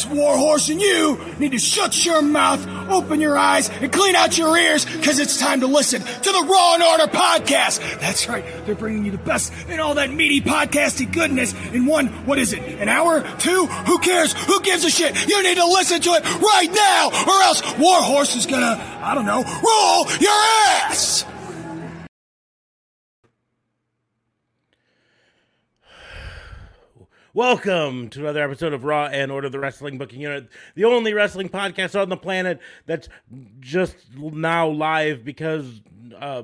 It's Warhorse and you need to shut your mouth, open your eyes, and clean out your ears because it's time to listen to the Raw and Order podcast. That's right, they're bringing you the best in all that meaty podcasty goodness in one, what is it, an hour? Two? Who cares? Who gives a shit? You need to listen to it right now or else Warhorse is gonna, I don't know, roll your ass! Welcome to another episode of Raw and Order the Wrestling Booking Unit, the only wrestling podcast on the planet that's just now live because uh,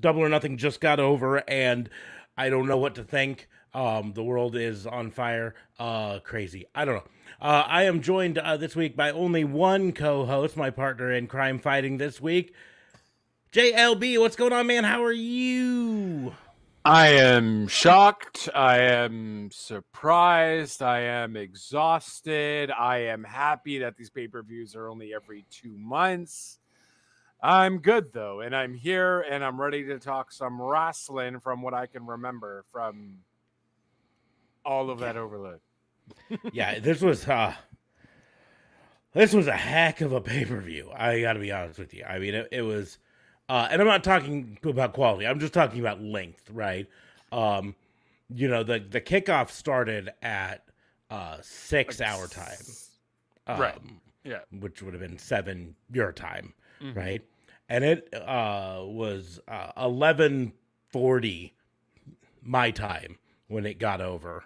Double or Nothing just got over and I don't know what to think. Um, the world is on fire. Uh, crazy. I don't know. Uh, I am joined uh, this week by only one co host, my partner in crime fighting this week, JLB. What's going on, man? How are you? I am shocked. I am surprised. I am exhausted. I am happy that these pay per views are only every two months. I'm good though, and I'm here and I'm ready to talk some wrestling from what I can remember from all of that overload. yeah, this was uh this was a heck of a pay per view. I got to be honest with you. I mean, it, it was uh, and I'm not talking about quality. I'm just talking about length, right? Um, you know, the the kickoff started at uh, six Like hour time, um, Right. Yeah. which would have been seven your time, Mhm. right? And it uh, was uh, eleven forty my time when it got over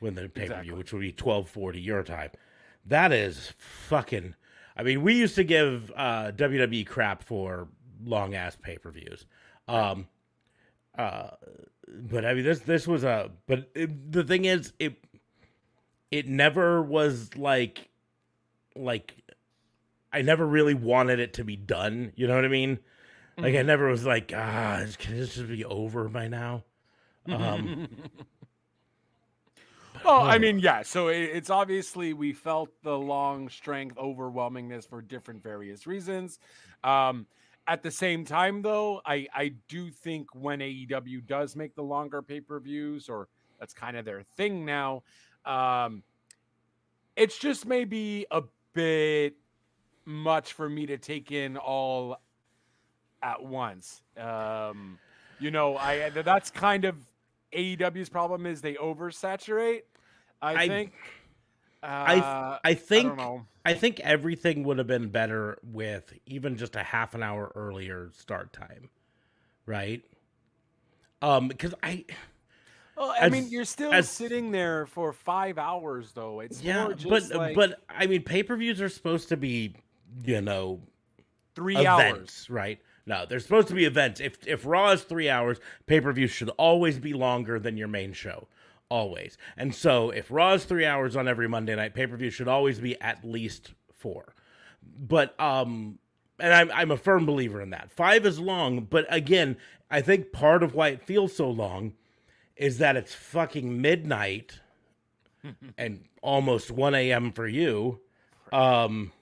when the pay per Exactly. view, which would be twelve forty your time. That is fucking. I mean, we used to give uh, WWE crap for long ass pay per views. Um, uh, but I mean, this this was a. But it, the thing is, it it never was like like I never really wanted it to be done. You know what I mean? Like I never was like, ah, can this just be over by now? Um, Oh, I mean, yeah. So it, it's obviously we felt the long strength, overwhelmingness for different various reasons. Um, at the same time, though, I I do think when AEW does make the longer pay per views, or that's kind of their thing now, um, it's just maybe a bit much for me to take in all at once. Um, you know, I that's kind of AEW's problem is they oversaturate. I, I- think. I Uh, I think don't. I think everything would have been better with even just a half an hour earlier start time, right? Um, because I Well, I mean, you're still as- sitting there for five hours, though. It's yeah, but like but I mean, pay per views are supposed to be, you know, three hours. events, right? No, they're supposed to be events. If if Raw is three hours, pay per view should always be longer than your main show, always. And so, if Raw is three hours on every Monday night, pay per view should always be at least four. But um, and I'm I'm a firm believer in that. Five is long, but again, I think part of why it feels so long is that it's fucking midnight and almost one a.m. for you. Um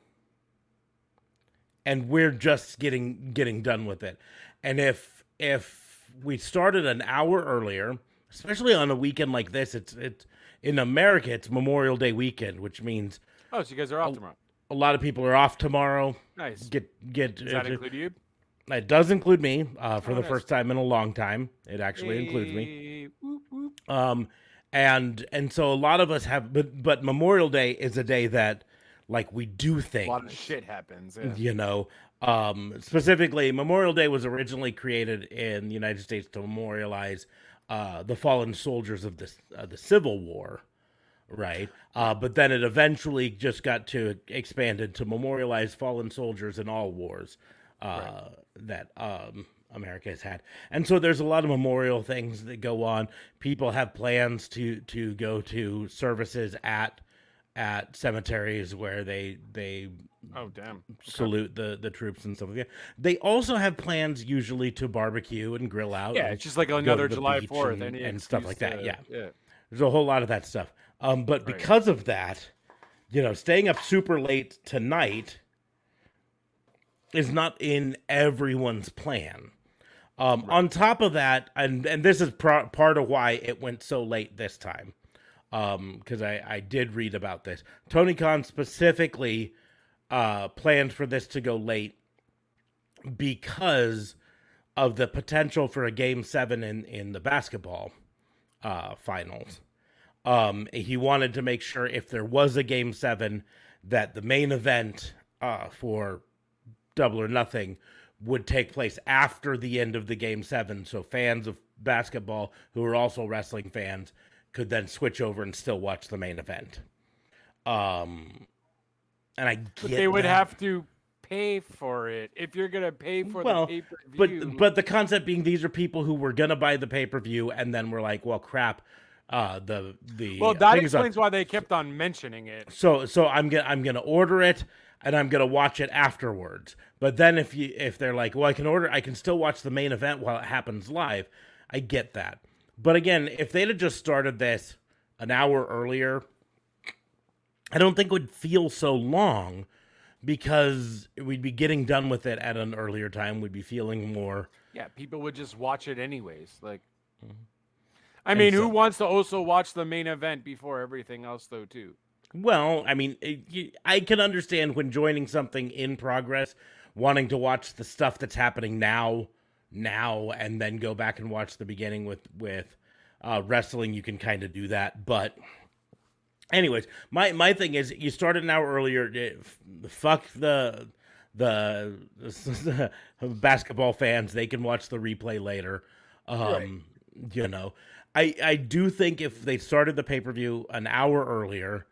and we're just getting getting done with it. And if if we started an hour earlier, especially on a weekend like this, it's it's in America it's Memorial Day weekend, which means Oh, so you guys are off tomorrow. a lot of people are off tomorrow. Nice. Get get Does that it, include you? it does include me uh, for Oh, the nice. first time in a long time. It actually includes me. Whoop, whoop. Um, and and so a lot of us have, but but Memorial Day is a day that like we do think. A lot of shit happens. Yeah. you know um specifically memorial day was originally created in the united states to memorialize uh the fallen soldiers of the uh, the civil war right uh but then it eventually just got to expanded to memorialize fallen soldiers in all wars uh that um America has had. And so there's a lot of memorial things that go on. People have plans to to go to services at at cemeteries where they they Oh damn! salute the the troops and stuff like that. They also have plans usually to barbecue and grill out. Yeah, it's just like another July Fourth and, and stuff like that. to- Yeah, yeah. there's a whole lot of that stuff. Um, but Right. because of that, you know, staying up super late tonight is not in everyone's plan. Um, On top of that, and and this is pro- part of why it went so late this time, because I I did read about this. Tony Khan specifically uh, planned for this to go late because of the potential for a game seven in in the basketball uh, finals. Um, he wanted to make sure if there was a game seven, that the main event uh, for Double or Nothing would take place after the end of the game seven, so fans of basketball who are also wrestling fans could then switch over and still watch the main event. Um, and I get But they would that. have to pay for it if you're gonna pay for well, the pay per view. but but the concept being these are people who were gonna buy the pay per view and then we're like, well, crap. Uh, the the well, that thing is on- explains why they kept on mentioning it. so so I'm gonna I'm gonna order it and I'm gonna watch it afterwards. But then if you if they're like, well, I can order, I can still watch the main event while it happens live. I get that. But again, if they'd have just started this an hour earlier, I don't think it would feel so long because we'd be getting done with it at an earlier time. We'd be feeling more. Yeah, people would just watch it anyways. Like, I Mm-hmm. And mean, who wants to also watch the main event before everything else, though? Too. Well, I mean, it, you, I can understand when joining something in progress, wanting to watch the stuff that's happening now, now, and then go back and watch the beginning with with uh, wrestling. You can kind of do that, but anyways, my my thing is, you started an hour earlier. eh, Fuck the the basketball fans; they can watch the replay later. Um, You know, I I do think if they started the pay per view an hour earlier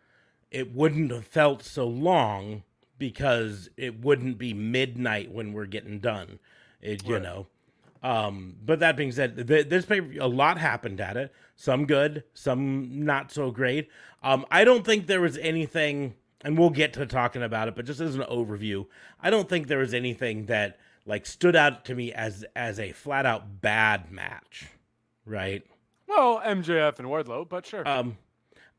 it wouldn't have felt so long because it wouldn't be midnight when we're getting done. It, you know. Um, but that being said, th- this paper a lot happened at it. Some good, some not so great. Um, I don't think there was anything, and we'll get to talking about it. But just as an overview, I don't think there was anything that like stood out to me as as a flat out bad match, right? Well, MJF and Wardlow, but sure. Um,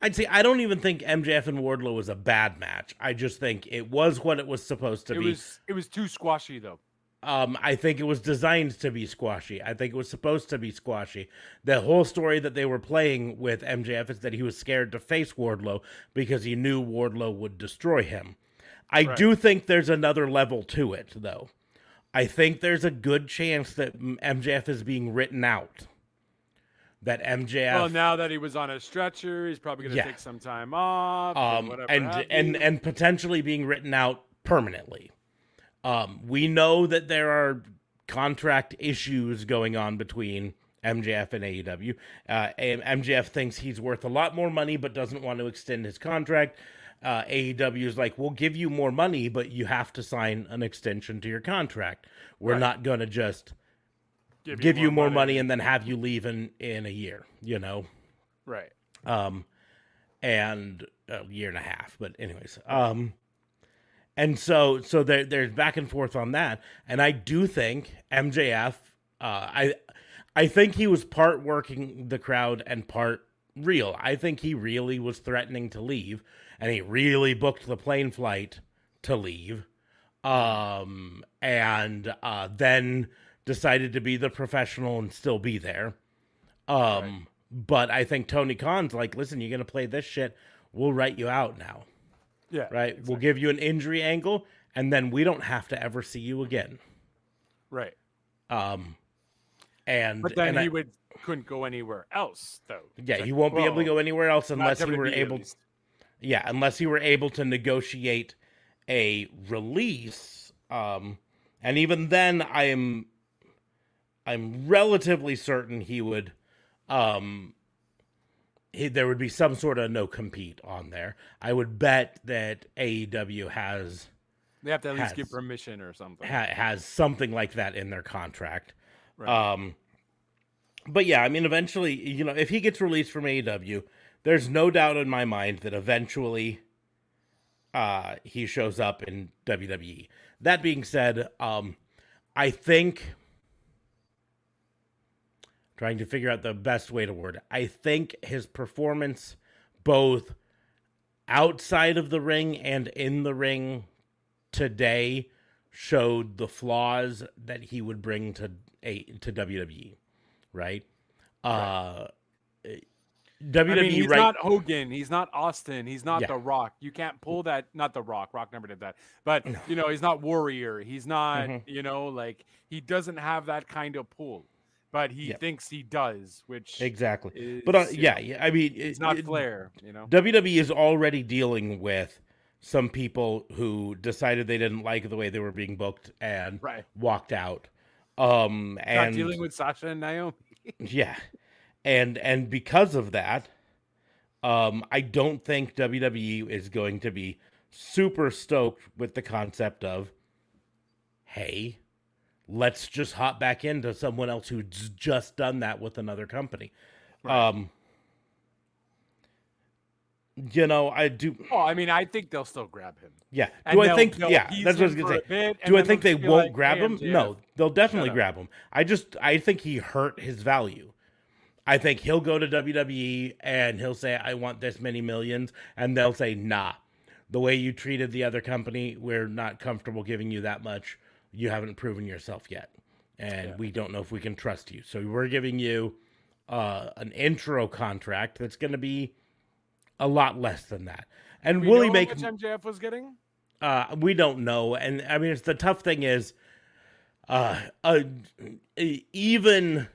I'd say I don't even think MJF and Wardlow was a bad match. I just think it was what it was supposed to it be. was it was too squashy though. Um, I think it was designed to be squashy. I think it was supposed to be squashy. The whole story that they were playing with MJF is that he was scared to face Wardlow because he knew Wardlow would destroy him. I Right. do think there's another level to it, though. I think there's a good chance that MJF is being written out. That MJF Well, now that he was on a stretcher, he's probably gonna Yeah. take some time off. um, whatever and and and potentially being written out permanently. Um, we know that there are contract issues going on between MJF and AEW. Uh, MJF thinks he's worth a lot more money, but doesn't want to extend his contract. Uh, AEW is like, we'll give you more money, but you have to sign an extension to your contract. We're Right. not going to just give you more money and then have you leave in in a year. You know right. um and a year and a half but anyways um and so so there, there's back and forth on that. And i do think mjf uh i i think he was part working the crowd and part real. I think he really was threatening to leave and he really booked the plane flight to leave um and uh then decided to be the professional and still be there. Um, but I think Tony Khan's like, listen, you're gonna play this shit. We'll write you out now, Yeah. right? We'll give you an injury angle, and then we don't have to ever see you again. Right. Um, and But then and he I- would couldn't go anywhere else though. yeah, It's he won't be able to go anywhere else unless he were able. least. Yeah, unless he were able to negotiate a release. Um, and even then, I am, I'm relatively certain he would, um, he, there would be some sort of no compete on there. I would bet that AEW has They have to at least give permission or something. ha, has something like that in their contract. Right. Um, but yeah, I mean, eventually, you know, if he gets released from AEW, there's no doubt in my mind that eventually, uh, he shows up in WWE. That being said, um, I think trying to figure out the best way to word it. I think his performance, both outside of the ring and in the ring today, showed the flaws that he would bring to a to WWE. Right. Uh, WWE, I mean, he's right? not Hogan. He's not Austin. He's not Yeah. The Rock. You can't pull that. Not The Rock. Rock never did that. But you know, he's not Warrior. He's not. Mhm. You know, like he doesn't have that kind of pull. But he Yeah. thinks he does, which exactly. is, But uh, yeah, yeah, I mean, it's it- not it- Flair. You know. WWE is already dealing with some people who decided they didn't like the way they were being booked and Right. walked out. Um, Not and dealing with Sasha and Naomi. yeah, and and because of that, um, I don't think WWE is going to be super stoked with the concept of, hey, let's just hop back into someone else who's just done that with another company. Um, you know, I do. Oh, I mean, I think they'll still grab him. Yeah. Do I think? Yeah, that's what I was gonna say. Do I think they won't like, grab "Hey, him? MJF, No, they'll definitely grab him. I just I think he hurt his value. I think he'll go to WWE and he'll say, "I want this many millions," and they'll say, "Nah, the way you treated the other company, we're not comfortable giving you that much. You haven't proven yourself yet, and Yeah. we don't know if we can trust you. So we're giving you uh, an intro contract that's going to be a lot less than that." And We will he how make much MJF was getting? uh, we don't know, and I mean, it's the tough thing is, uh, uh, even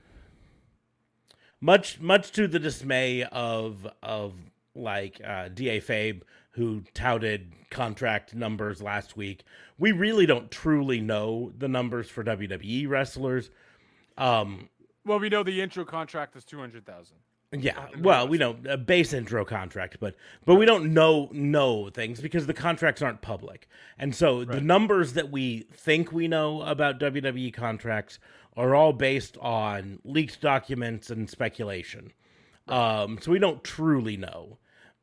much much to the dismay of of like uh, Da Fabe, who touted contract numbers last week. We really don't truly know the numbers for WWE wrestlers. Um, Well, we know the intro contract is two hundred thousand. yeah, well, we know a base intro contract, but but we don't know know things because the contracts aren't public, and so the numbers that we think we know about WWE contracts are all based on leaked documents and speculation. Um, so we don't truly know,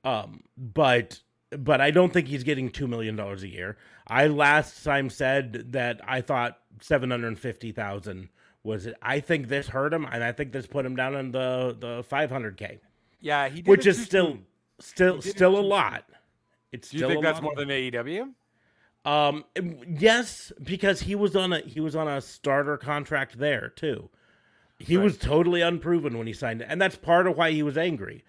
um, but but I don't think he's getting two million dollars a year. I last time said that I thought seven hundred fifty thousand was it. I think this hurt him, and I think this put him down in the the five hundred k, Yeah, he did which is still soon. still He did it still a lot. It's Do you think that's more than AEW? um yes because he was on a he was on a starter contract there too he Right. was totally unproven when he signed it and that's part of why he was angry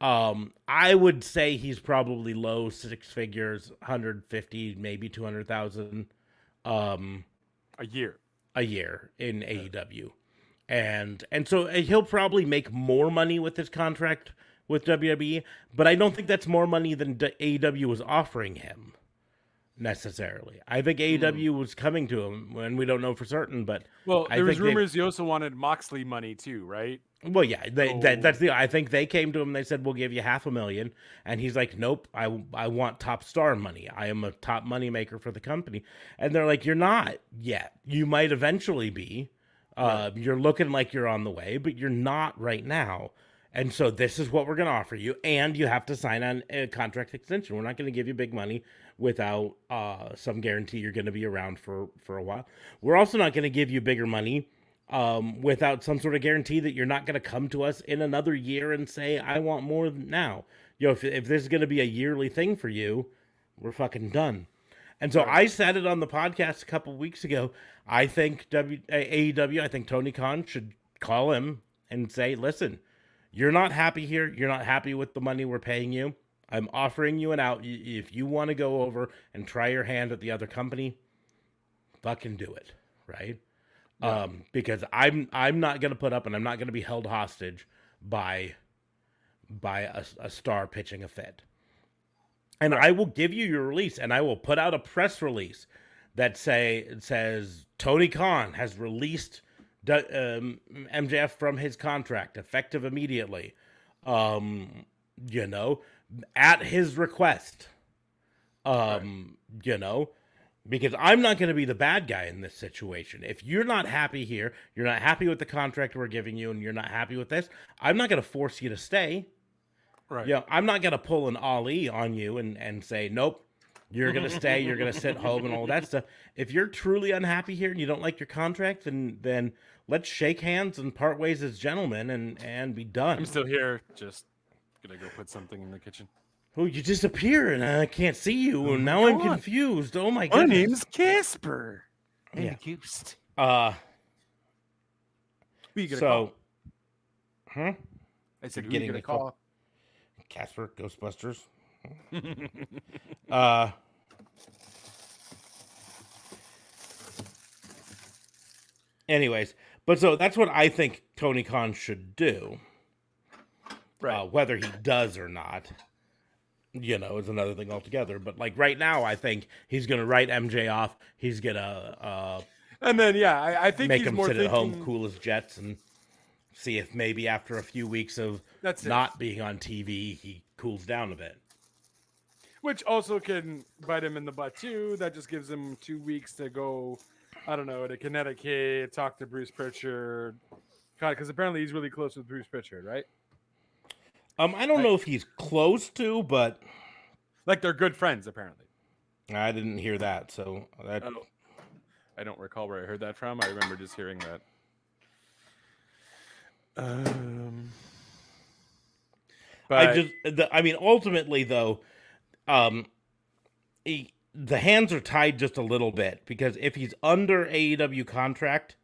um i would say he's probably low six figures 150 maybe 200000 um A year. a year in AEW. And and so uh, he'll probably make more money with his contract with WWE, but I don't think that's more money than AEW was offering him necessarily. I think AEW was coming to him and we don't know for certain, but Well, I there was think they- rumors he also wanted Moxley money too, right? Well, yeah, they, Oh. that, that's the. I think they came to him. And they said, "We'll give you half a million. and he's like, "Nope, I I want top star money. I am a top money maker for the company." And they're like, "You're not yet. You might eventually be. Uh, You're looking like you're on the way, but you're not right now." And so this is what we're going to offer you, and you have to sign on a contract extension. We're not going to give you big money without uh, some guarantee you're going to be around for for a while. We're also not going to give you bigger money um, without some sort of guarantee that you're not going to come to us in another year and say, I want more now. You know, if, if this is going to be a yearly thing for you, we're fucking done. And so I said it on the podcast a couple weeks ago. I think w, AEW, I think Tony Khan should call him and say, listen, you're not happy here. You're not happy with the money we're paying you. I'm offering you an out. If you want to go over and try your hand at the other company, fucking do it, right? Um, because I'm I'm not gonna put up and I'm not gonna be held hostage by by a, a star pitching a fit. And I will give you your release, and I will put out a press release that say says Tony Khan has released um, MJF from his contract, effective immediately. Um, you know, at his request. Um, you know, because I'm not going to be the bad guy in this situation. If you're not happy here, you're not happy with the contract we're giving you, and you're not happy with this, I'm not going to force you to stay. Right. Yeah, I'm not going to pull an Ali on you and, and say, nope, You're gonna stay. You're gonna sit home and all that stuff. If you're truly unhappy here and you don't like your contract, then then let's shake hands and part ways as gentlemen and and be done. I'm still here. Just gonna go put something in the kitchen. Oh, you disappear and I can't see you, and now I'm confused. Oh my god. My name's Casper. And Yeah. Ghost. Uh, Who you gonna so, call? huh? I said, who getting you the gonna call. call? Casper, Ghostbusters. uh, anyways, but so that's what I think Tony Khan should do. right. Uh, whether he does or not, you know, is another thing altogether. But like right now, I think he's to write MJ off. He's to uh, and then yeah, I, I think make him sit thinking, at home, cool as jets, and see if maybe after a few weeks of That's it. not being on TV, he cools down a bit. which also can bite him in the butt too. That just gives him two weeks to go. I don't know to Connecticut, talk to Bruce Pritchard, because apparently he's really close with Bruce Pritchard, right? Um, I don't know if he's close to, but Like they're good friends, apparently. I didn't hear that. So that Oh. I don't recall where I heard that from. I remember just hearing that. Um, but I just, the, I mean, ultimately though, um, he, the hands are tied just a little bit because if he's under AEW contract,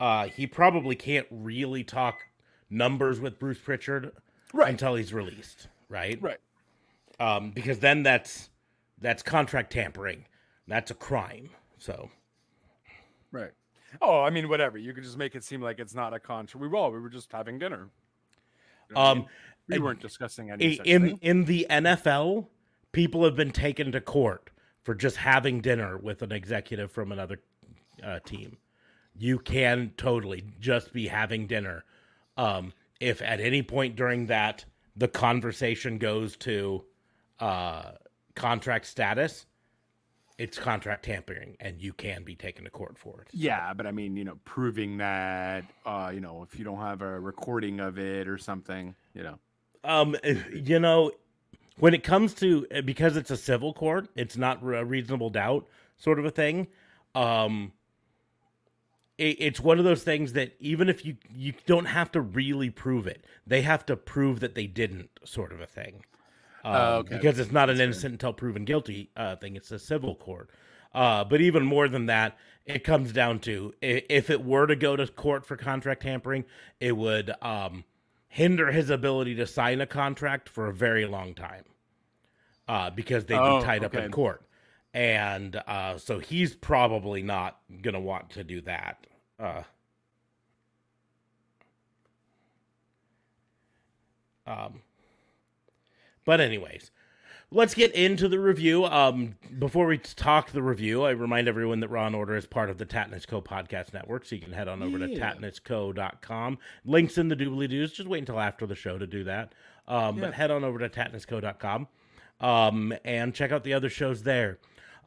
uh, he probably can't really talk numbers with Bruce Pritchard Right. until he's released, right? right. Um, because then that's that's contract tampering. That's a crime. So Right. Oh, I mean, whatever. You could just make it seem like it's not a contract. We were all we were just having dinner. You know what I Um, mean? we weren't discussing any in thing. in the NFL, people have been taken to court for just having dinner with an executive from another uh, team. You can totally just be having dinner. Um, if at any point during that the conversation goes to uh, contract status, it's contract tampering, and you can be taken to court for it. Yeah, but I mean, you know, proving that, uh, you know, if you don't have a recording of it or something, you know. Um, you know, when it comes to because it's a civil court, it's not a reasonable doubt sort of a thing. Um, it's one of those things that even if you you don't have to really prove it, they have to prove that they didn't, sort of a thing. Um, Oh, okay. Because it's not an innocent until proven guilty uh, thing; it's a civil court. Uh, but even more than that, it comes down to if it were to go to court for contract tampering, it would um, hinder his ability to sign a contract for a very long time uh, because they'd Oh, be tied up in court. And uh, so he's probably not going to want to do that. Uh, um, but, anyways, let's get into the review. Um, before we talk the review, I remind everyone that Raw and Order is part of the Tatnus Co podcast network, so you can head on over to Yeah. tatnusco.com. Links in the doobly doos. Just wait until after the show to do that. Um, Yeah. But head on over to tatnusco.com um, and check out the other shows there.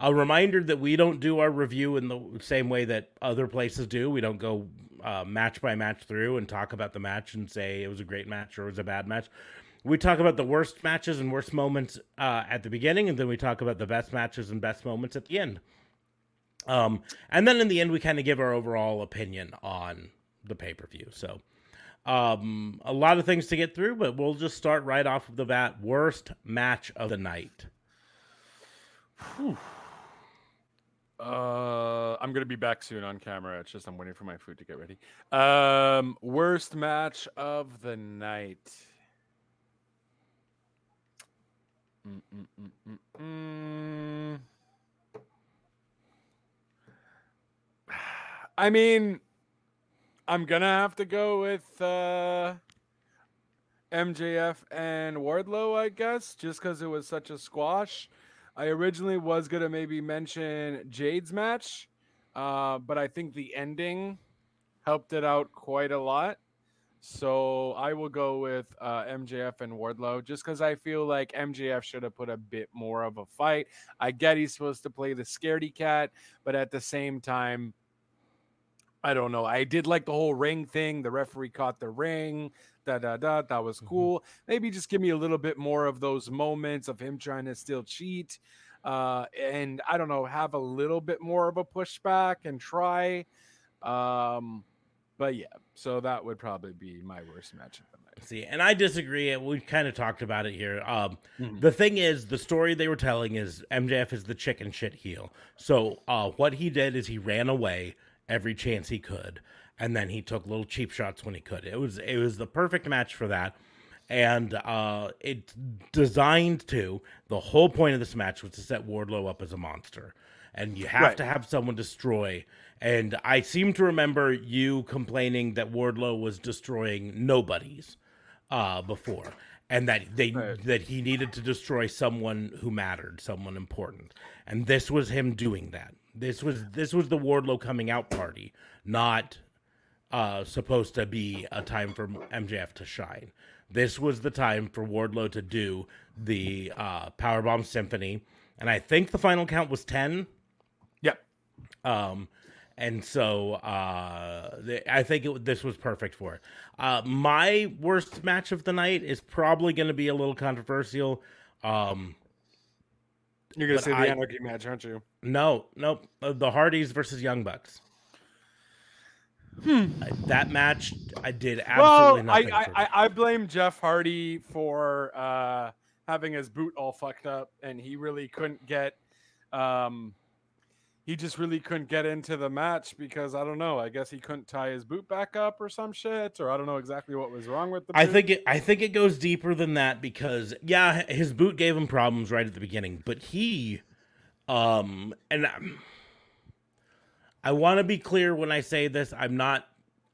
A reminder that we don't do our review in the same way that other places do. We don't go uh, match by match through and talk about the match and say it was a great match or it was a bad match. We talk about the worst matches and worst moments uh, at the beginning, and then we talk about the best matches and best moments at the end. Um, and then in the end, we kind of give our overall opinion on the pay per view. So, um, a lot of things to get through, but we'll just start right off of the bat. Worst match of the night. Uh, I'm gonna be back soon on camera. It's just I'm waiting for my food to get ready. Um, worst match of the night. Mm, mm, mm. I mean, I'm gonna have to go with uh, MJF and Wardlow, I guess, just because it was such a squash. I originally was gonna maybe mention Jade's match, uh, but I think the ending helped it out quite a lot. So I will go with uh, MJF and Wardlow just because I feel like MJF should have put a bit more of a fight. I get he's supposed to play the scaredy cat, but at the same time, I don't know. I did like the whole ring thing. The referee caught the ring. Da da da. That was Mhm. cool. Maybe just give me a little bit more of those moments of him trying to still cheat. uh, and I don't know, have a little bit more of a pushback and try. Um, but yeah, so that would probably be my worst match of the night. See, and I disagree. We kind of talked about it here. Um, Mhm. The thing is, the story they were telling is MJF is the chicken shit heel. So uh, what he did is he ran away every chance he could, and then he took little cheap shots when he could. It was it was the perfect match for that, and uh, it's designed to. The whole point of this match was to set Wardlow up as a monster, and you have Right. to have someone destroy. And I seem to remember you complaining that Wardlow was destroying nobodies uh, before, and that they Right. that he needed to destroy someone who mattered, someone important, and this was him doing that. This was this was the Wardlow coming out party, not uh, supposed to be a time for MJF to shine. This was the time for Wardlow to do the uh, Powerbomb Symphony, and I think the final count was ten. Yep. Um, and so uh, the, I think it, this was perfect for it. Uh, my worst match of the night is probably going to be a little controversial. Um, You're gonna say the I- anarchy match, aren't you? No, nope. Uh, the Hardys versus Young Bucks. Uh, that match, I did absolutely well, I, nothing. I, I. I blame Jeff Hardy for uh, having his boot all fucked up, and he really couldn't get. Um, he just really couldn't get into the match because I don't know. I guess he couldn't tie his boot back up or some shit, or I don't know exactly what was wrong with the. I think it. I think it goes deeper than that because yeah, his boot gave him problems right at the beginning, but he, um, and um, I want to be clear when I say this. I'm not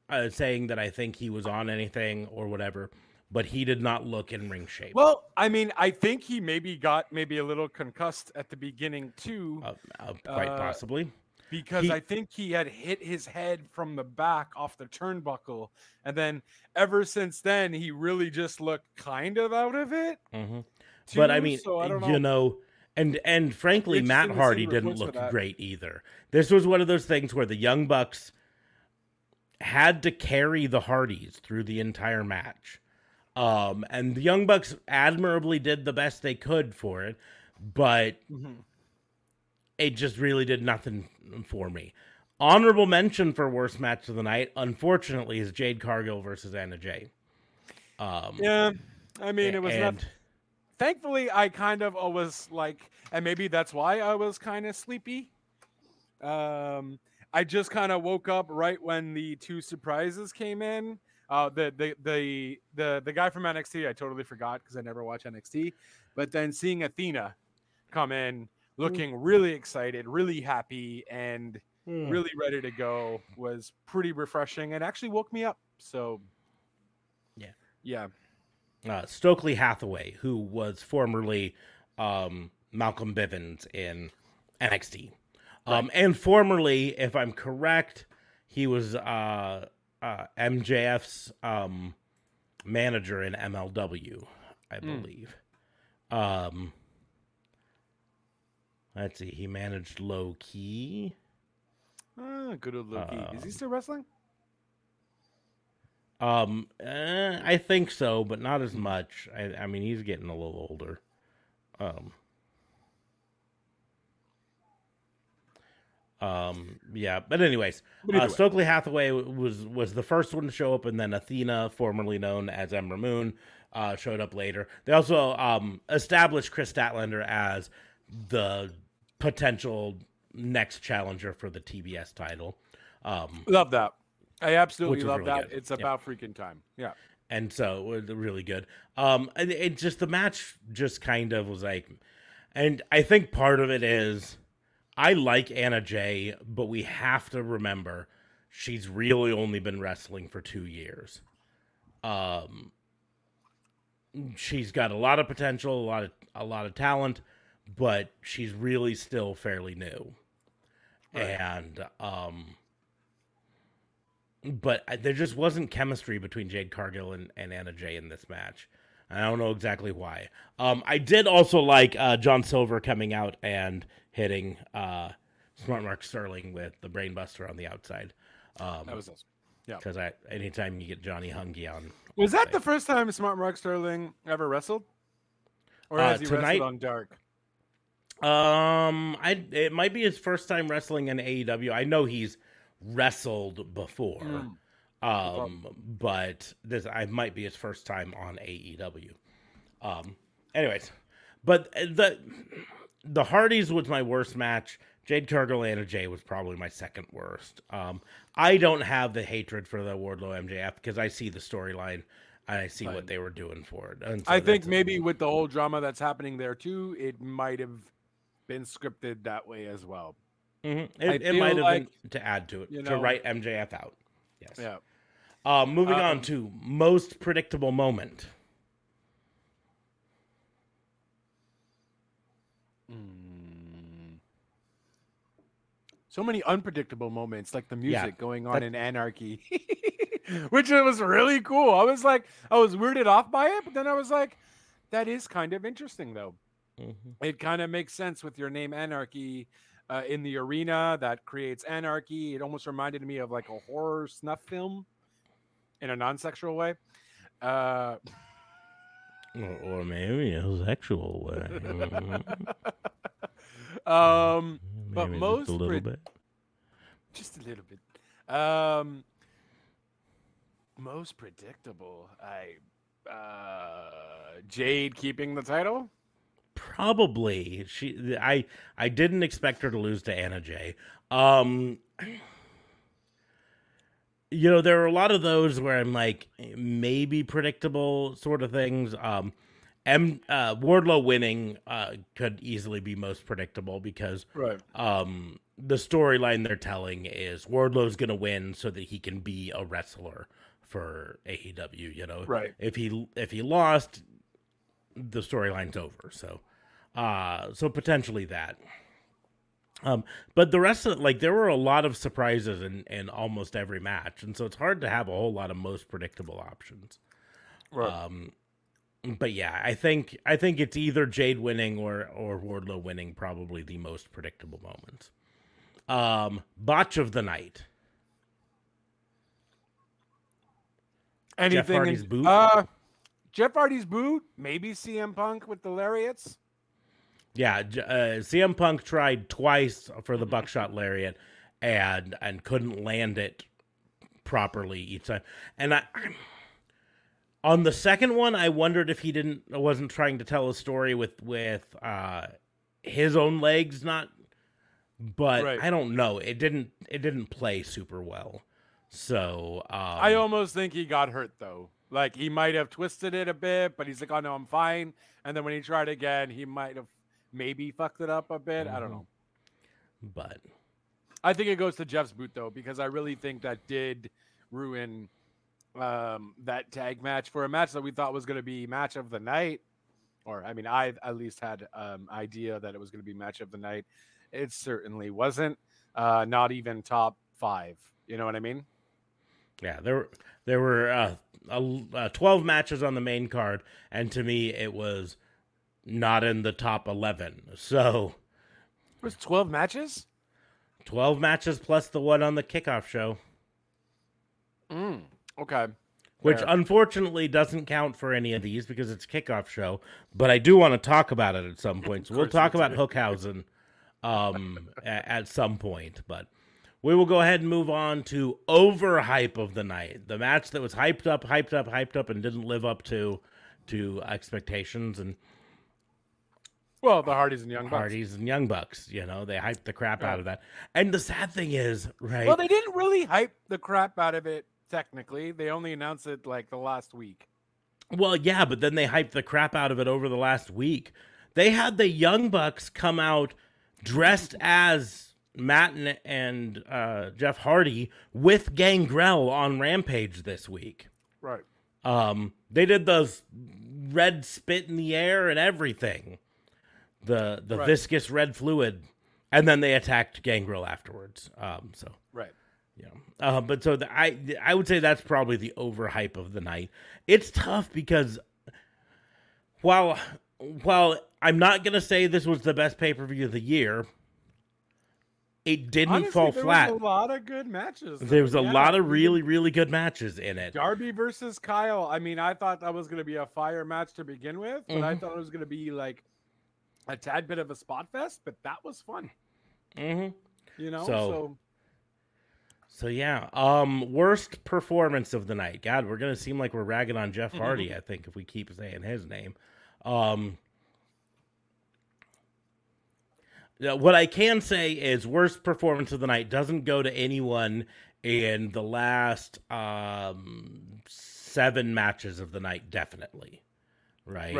uh, saying that I think he was on anything or whatever, but he did not look in ring shape. Well, I mean, I think he maybe got maybe a little concussed at the beginning too. uh, uh, quite uh, possibly. because He- I think he had hit his head from the back off the turnbuckle, and then ever since then he really just looked kind of out of it. hmm but I mean, so I know. you know, and and frankly, Matt Hardy didn't look great either. This was one of those things where the Young Bucks had to carry the Hardys through the entire match. Um, and the Young Bucks admirably did the best they could for it, but Mhm. it just really did nothing for me. Honorable mention for worst match of the night, unfortunately, is Jade Cargill versus Anna Jay. Um, Yeah, I mean, it was not. Thankfully, I kind of was like, and maybe that's why I was kind of sleepy. Um, I just kind of woke up right when the two surprises came in. Uh, the the the the the guy from NXT, I totally forgot because I never watch NXT. But then seeing Athena come in, looking really excited, really happy, and Hmm. really ready to go was pretty refreshing and actually woke me up. So, Yeah. yeah, uh, Stokely Hathaway, who was formerly um, Malcolm Bivens in NXT, um, and formerly, if I'm correct, he was uh, uh, MJF's um, manager in MLW, I Mm. believe. Um, let's see, he managed Low Ki. Ah, good old Low Ki. Is he Um, still wrestling? Um, eh, I think so, but not as much. I, I mean, he's getting a little older. Um, um, yeah, but anyways, uh. Stokely Hathaway was was the first one to show up, and then Athena, formerly known as Ember Moon, uh, showed up later. They also um established Kris Statlander as the potential next challenger for the TBS title. Um, Love that. I absolutely love really that. good. It's about freaking time. Yeah. and so it was really good. Um, and it just the match just kind of was like, and I think part of it is I like Anna Jay, but we have to remember she's really only been wrestling for two years. Um, she's got a lot of potential, a lot of a lot of talent, but she's really still fairly new, Right. and um but there just wasn't chemistry between Jade Cargill and, and Anna Jay in this match. I don't know exactly why. Um, I did also like uh, John Silver coming out and hitting uh, Smart Mark Sterling with the Brainbuster on the outside. Um, That was awesome. Yeah, because anytime you get Johnny Hungee on, Was that the first time Smart Mark Sterling ever wrestled? Or Uh, has he tonight- wrestled on Dark? Um, I it might be his first time wrestling in AEW. I know he's wrestled before. Mm. Um, but this I might be his first time on AEW. Um, anyways, but the the Hardys was my worst match. Jade Cargill Anna Jay was probably my second worst. Um, I don't have the hatred for the Wardlow MJF because I see the storyline and I see Fine. what they were doing for it. And so I think maybe with the whole drama that's happening there too, it might have been scripted that way as well. Mhm. It, it might have like, been to add to it you to write MJF out. Yes. Yeah. Um, moving on Um, to most predictable moment. So many unpredictable moments, like the music Yeah, going on that- in Anarchy, which was really cool. I was like, I was weirded off by it, but then I was like, that is kind of interesting, though. Mm-hmm. It kind of makes sense with your name Anarchy uh, in the arena that creates anarchy. It almost reminded me of like a horror snuff film in a non-sexual way. Uh, Or, or maybe a sexual way. um, but Maybe most just a little pred- bit. just a little bit. Um, most predictable. I uh, Jade keeping the title. Probably she. I I didn't expect her to lose to Anna Jay. Um, you know, there are a lot of those where I'm like maybe predictable sort of things. Um, M uh, Wardlow winning uh, could easily be most predictable because Right. um the storyline they're telling is Wardlow's gonna win so that he can be a wrestler for AEW. You know, Right. If he if he lost, the storyline's over. So, uh, so potentially that. Um, but the rest of like there were a lot of surprises in in almost every match, and so it's hard to have a whole lot of most predictable options. Right. Um, but yeah, I think I think it's either Jade winning or or Wardlow winning, probably the most predictable moments. Um, botch of the night. Anything Hardy's in- boot? Uh, Jeff Hardy's boot. Maybe CM Punk with the lariats. Yeah, uh, CM Punk tried twice for the buckshot lariat and and couldn't land it properly each time. And I'm on the second one, I wondered if he didn't wasn't trying to tell a story with with uh, his own legs not. But Right. I don't know. It didn't it didn't play super well. So um, I almost think he got hurt though. Like he might have twisted it a bit, but he's like, "Oh no, I'm fine." And then when he tried again, he might have maybe fucked it up a bit. I don't know. but I think it goes to Jeff's boot though, because I really think that did ruin um, that tag match for a match that we thought was going to be match of the night. Or I mean, I at least had um, idea that it was going to be match of the night. It certainly wasn't. Uh, not even top five. You know what I mean? Yeah, there were there were uh, uh, twelve matches on the main card, and to me, it was not in the top eleven. So It was twelve matches. twelve matches plus the one on the kickoff show, Mm, okay. which Fair. unfortunately doesn't count for any of these because it's kickoff show. But I do want to talk about it at some point. So we'll talk about. Hookhausen um, at some point, but. We will go ahead and move on to overhype of the night. The match that was hyped up, hyped up, hyped up, and didn't live up to to expectations. And Well, the Hardys and Young Bucks. Hardys and Young Bucks. You know, they hyped the crap Yeah. out of that. And the sad thing is, right? Well, they didn't really hype the crap out of it. Technically, they only announced it like the last week. well, yeah, but then they hyped the crap out of it over the last week. They had the Young Bucks come out dressed as Matt and, and uh, Jeff Hardy with Gangrel on Rampage this week. Right. Um, they did those red spit in the air and everything. The the Right. viscous red fluid, and then they attacked Gangrel afterwards. Um, so Right. Yeah. Uh, but so the, I I would say that's probably the overhype of the night. It's tough because while while I'm not gonna say this was the best pay per view of the year, it didn't Honestly, fall there flat. Was a lot of good matches. there was a. Yeah, lot of really really good matches in it. Darby versus Kyle. I mean, I thought that was going to be a fire match to begin with, but I Mhm. thought it was going to be like a tad bit of a spot fest, but that was fun. Mm-hmm. You know, So- so So yeah, um, worst performance of the night. God, we're gonna seem like we're ragging on Jeff Hardy. I think if we keep saying his name. Um, yeah, what I can say is worst performance of the night doesn't go to anyone in the last um seven matches of the night. Definitely, right?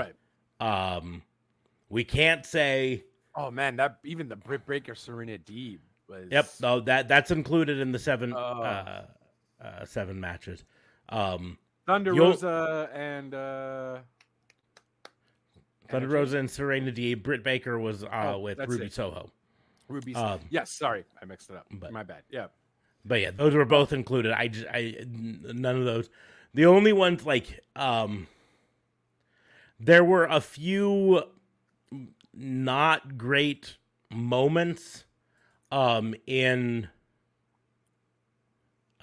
right. Um, we can't say Oh man, that even the Britt Baker Serena Deeb was. Yep, no, that that's included in the seven Oh. uh, uh, seven matches. Um, Thunder Rosa and uh Thunder Rosa and Serena Deeb. Britt Baker was uh, Oh, with Ruby it. Soho. Ruby. Um, yes, sorry, I mixed it up. but- My bad. Yeah. But yeah, those were both included. I just I none of those. The only ones like um, there were a few not great moments um in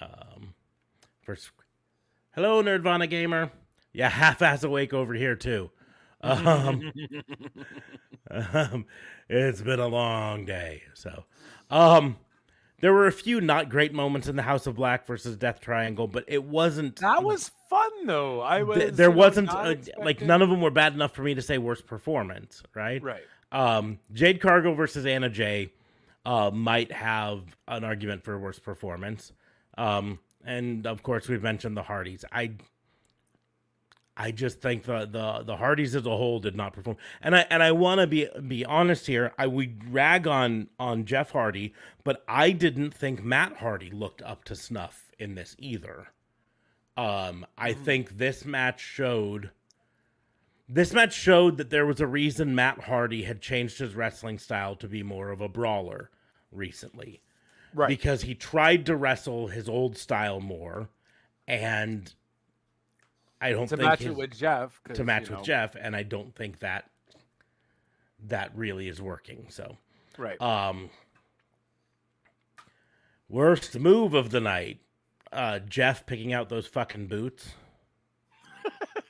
um first hello nerdvana gamer yeah half-ass awake over here too um, um it's been a long day so um there were a few not great moments in the house of black versus death triangle but it wasn't That was fun though. I was. th- there wasn't not uh, like none of them were bad enough for me to say worst performance right Right. um, Jade Cargill versus Anna Jay uh, might have an argument for worst performance. Um, and of course, we've mentioned the Hardys. I I just think the the the Hardys as a whole did not perform. And I and I want to be be honest here. I we rag on on Jeff Hardy, but I didn't think Matt Hardy looked up to snuff in this either. Um, I think this match showed this match showed that there was a reason Matt Hardy had changed his wrestling style to be more of a brawler recently. Right. Because he tried to wrestle his old style more and I don't to think match his- it with Jeff. to match with know, Jeff and I don't think that that really is working. So, Right. um worst move of the night. Uh Jeff picking out those fucking boots.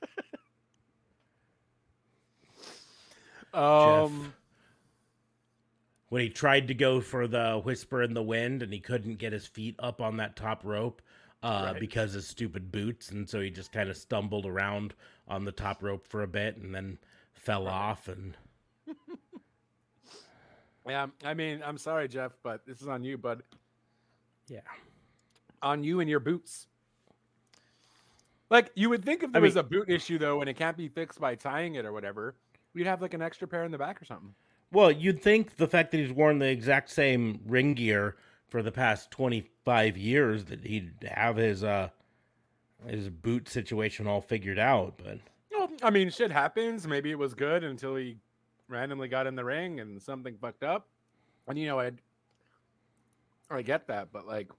um. when he tried to go for the whisper in the wind and he couldn't get his feet up on that top rope uh, Right. because of stupid boots and so he just kind of stumbled around on the top rope for a bit and then fell off and Yeah. I mean, I'm sorry, Jeff, but this is on you, bud. yeah On you and your boots. Like you would think if there I was a boot issue though, and it can't be fixed by tying it or whatever, we'd have like an extra pair in the back or something. well you'd think the fact that he's worn the exact same ring gear for the past 25 years that he'd have his uh his boot situation all figured out but Well, I mean, shit happens. Maybe it was good until he randomly got in the ring and something fucked up. And you know, I I get that, but like,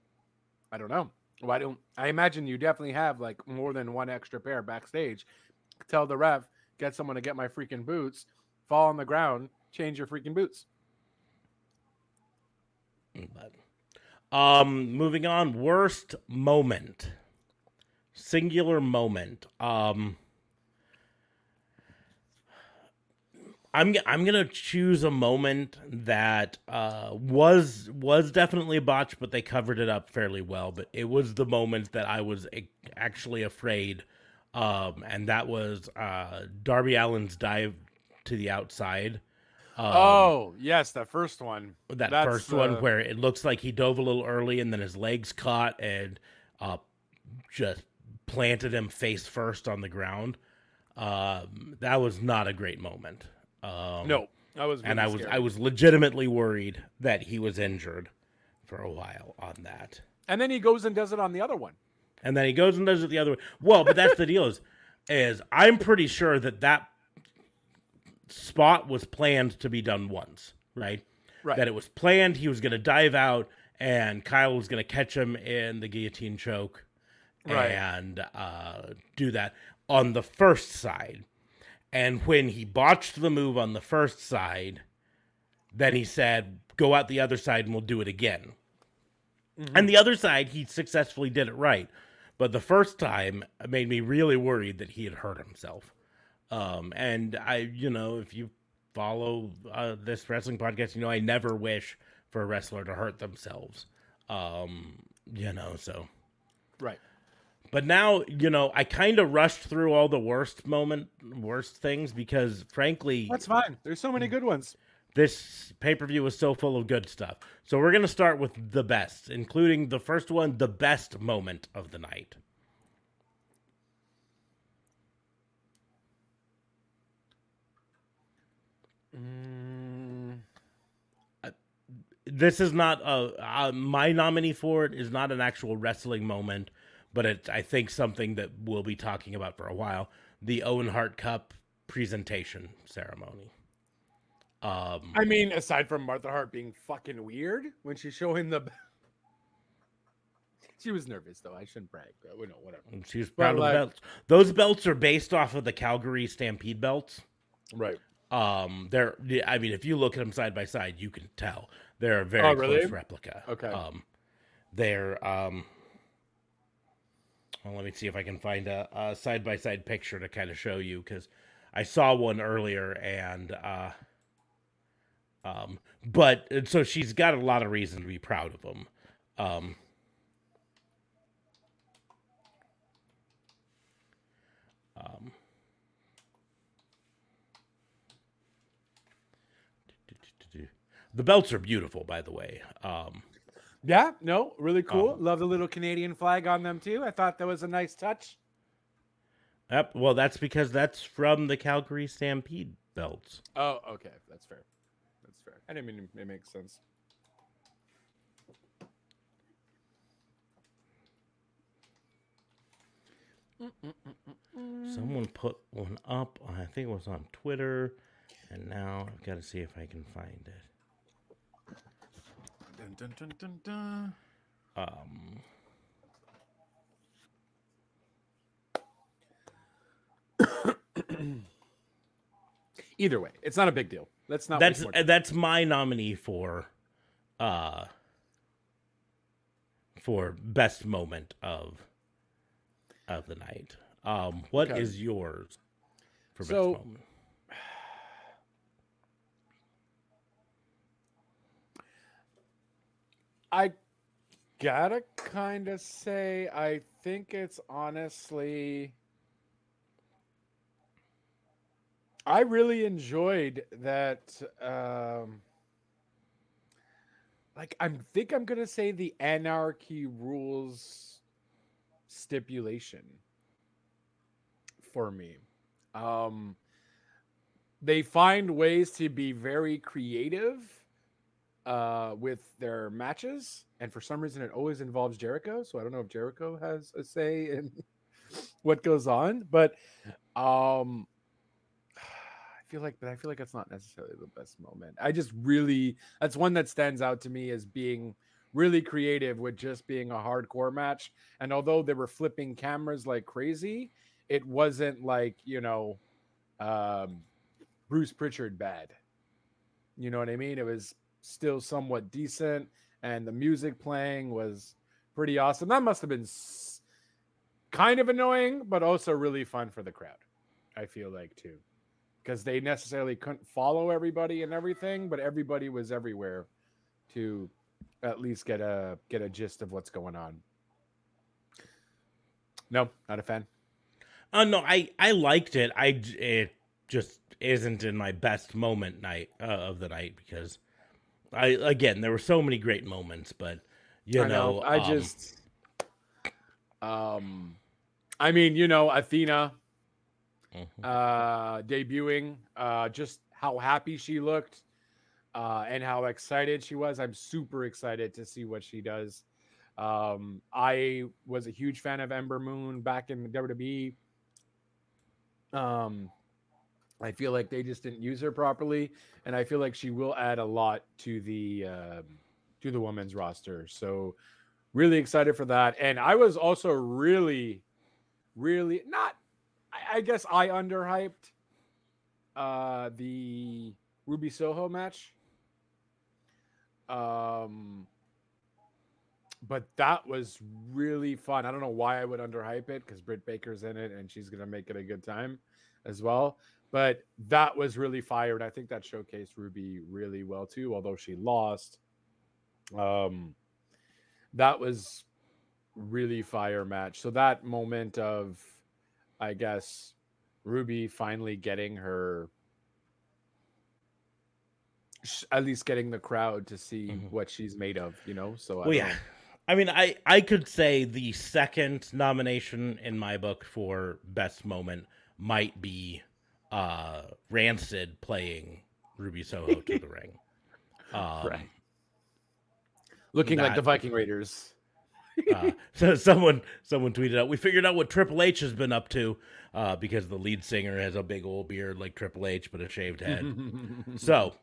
I don't know. Why don't I imagine you definitely have like more than one extra pair backstage? Tell the ref, get someone to get my freaking boots, fall on the ground, change your freaking boots. But, um, moving on, worst moment, singular moment. Um, I'm I'm gonna choose a moment that uh, was was definitely a botch, but they covered it up fairly well. But it was the moment that I was actually afraid, um, and that was uh, Darby Allin's dive to the outside. Um, oh yes, that first one. that That's, first one uh, where it looks like he dove a little early and then his legs caught and uh, just planted him face first on the ground. Um, that was not a great moment. Um, No, I was, and I was scared. I was legitimately worried that he was injured for a while on that. and then he goes and does it on the other one. And then he goes and does it the other way. Well, but that's the deal is, is I'm pretty sure that that spot was planned to be done once, right? Right. That it was planned. He was going to dive out, and Kyle was going to catch him in the guillotine choke, Right. and uh, do that on the first side. And when he botched the move on the first side, then he said, "Go out the other side, and we'll do it again." And the other side, he successfully did it right. But the first time made me really worried that he had hurt himself. Um, and I, you know, if you follow uh, this wrestling podcast, you know I never wish for a wrestler to hurt themselves. Um, you know, so Right. but now, you know, I kind of rushed through all the worst moment, worst things because, frankly, That's fine. There's so many good ones. this pay per view was so full of good stuff. So we're gonna start with the best, including the first one, the best moment of the night. Mm, This is not a uh, my nominee for it is not an actual wrestling moment, but it's I think something that we'll be talking about for a while. The Owen Hart Cup presentation ceremony. Um, I mean, aside from Martha Hart being fucking weird when she showed him the. she was nervous though. I shouldn't brag. But, you know, whatever. She was But, proud of like- the belts. Those belts are based off of the Calgary Stampede belts. Right. Um, they're. I mean, if you look at them side by side, you can tell they're a very Oh, really? close replica. Okay. Um, they're. Um, well, let me see if I can find a side by side picture to kind of show you because I saw one earlier and. uh um, but so she's got a lot of reason to be proud of them. Um, um, the belts are beautiful, by the way. Um, Yeah. No. Really cool. Um, Love the little Canadian flag on them too. I thought that was a nice touch. yep. Well, that's because that's from the Calgary Stampede belts. Oh, okay. That's fair. That's fair. I didn't mean it makes sense. Someone put one up. I think it was on Twitter, and now I've got to see if I can find it. Dun, dun, dun, dun, dun. Um, Either way, it's not a big deal. Let's not. that's that's my nominee for, uh, for best moment of, of the night. Um, what is Okay. yours for best So- moment? I gotta kind of say, I think it's honestly. I really enjoyed that. Um, like, I think I'm gonna say the anarchy rules stipulation for me. Um, they find ways to be very creative uh, with their matches, and for some reason, it always involves Jericho. So I don't know if Jericho has a say in what goes on, but um, I feel like, but I feel like that's not necessarily the best moment. I just really that's one that stands out to me as being really creative with just being a hardcore match. And although they were flipping cameras like crazy, it wasn't like you know, um, Bruce Pritchard bad. You know what I mean? It was still somewhat decent, and the music playing was pretty awesome. That must have been s- kind of annoying, but also really fun for the crowd. I feel like too, because they necessarily couldn't follow everybody and everything, but everybody was everywhere to at least get a get a gist of what's going on. No, not a fan. Oh no, I I liked it. I it just isn't in my best moment night uh, of the night because I again there were so many great moments, but you I know, I um, just, um, I mean, you know, Athena mhm. uh, debuting, uh, just how happy she looked, uh, and how excited she was. I'm super excited to see what she does. Um, I was a huge fan of Ember Moon back in the WWE. Um, I feel like they just didn't use her properly, and I feel like she will add a lot to the um, to the women's roster. So, really excited for that. And I was also really, really not. I, I guess I underhyped uh, the Ruby Soho match. Um, but that was really fun. I don't know why I would underhype it because Britt Baker's in it and she's gonna make it a good time. as well. But that was really fire, and I think that showcased Ruby really well too. Although she lost, um, that was really fire match. So that moment of, I guess, Ruby finally getting her, at least getting the crowd to see mm-hmm. what she's made of, you know. So well, yeah. Know. I mean, I I could say the second nomination in my book for best moment might be uh Rancid playing Ruby Soho to the ring. Um, right. Looking that, like the Viking Raiders. uh, so someone someone tweeted out, we figured out what Triple H has been up to uh, because the lead singer has a big old beard like Triple H but a shaved head. so,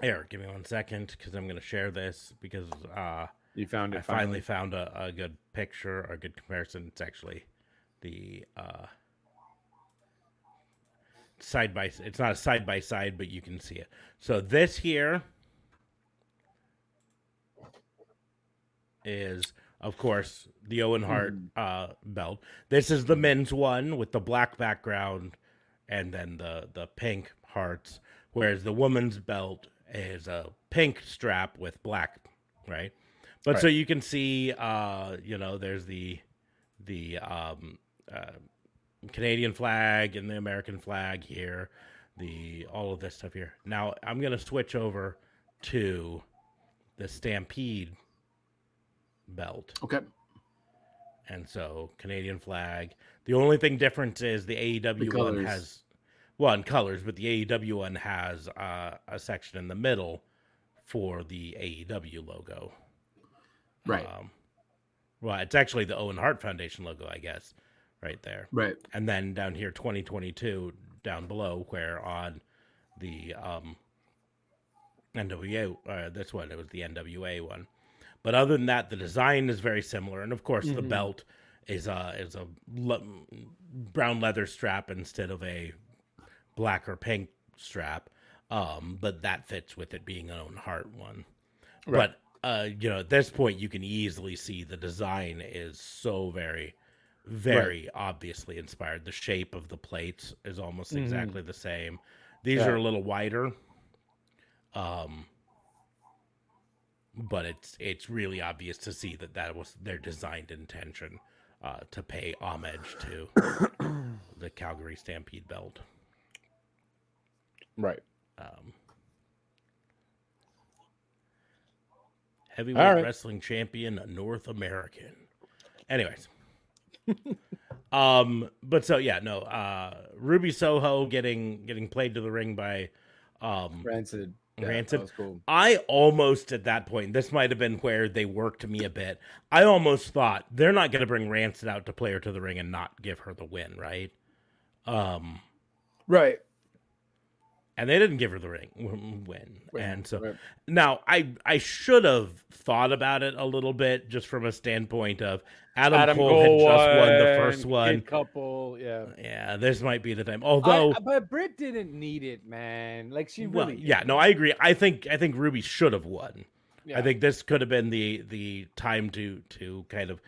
here, give me one second because I'm going to share this because uh, you found it. I finally, finally found a, a, good picture or a good comparison. It's actually the uh, side by. It's not a side by side, but you can see it. So this here is of course, the Owen Hart mm. uh, belt. This is the men's one with the black background and then the the pink hearts, whereas the woman's belt is a pink strap with black, right? But right. so you can see, uh, you know, there's the the um, uh, Canadian flag and the American flag here, the all of this stuff here. Now I'm gonna switch over to the Stampede belt. Okay. And so Canadian flag. The only thing different is the AEW the one has well in colors, but the AEW one has uh, a section in the middle for the AEW logo. Right. Um, well, it's actually the Owen Hart Foundation logo, I guess, right there. Right. And then down here, 2022, down below, where on the um, NWA, uh, this one, it was the NWA one. But other than that, the design is very similar, and of course, mm-hmm. the belt is a is a le- brown leather strap instead of a black or pink strap. Um, but that fits with it being an Owen Hart one. Right. But uh, you know, at this point, you can easily see the design is so very, very right. obviously inspired. The shape of the plates is almost mm-hmm. exactly the same. These yeah. are a little wider. Um, but it's it's really obvious to see that that was their designed intention uh, to pay homage to the Calgary Stampede belt. Right. Um, heavyweight right. wrestling champion, North American. Anyways. Um, but so yeah, no. Uh, Ruby Soho getting getting played to the ring by um Rancid yeah, Rancid. Cool. I almost at that point, this might have been where they worked me a bit. I almost thought they're not going to bring Rancid out to play her to the ring and not give her the win, right? Um, right and they didn't give her the ring win. And so right. now I I should have thought about it a little bit just from a standpoint of Adam, Adam Cole, Cole had just won the first one. Couple, yeah, yeah. This might be the time. Although, I, but Britt didn't need it, man. Like she really, well, yeah. No, I agree. I think I think Ruby should have won. Yeah. I think this could have been the the time to to kind of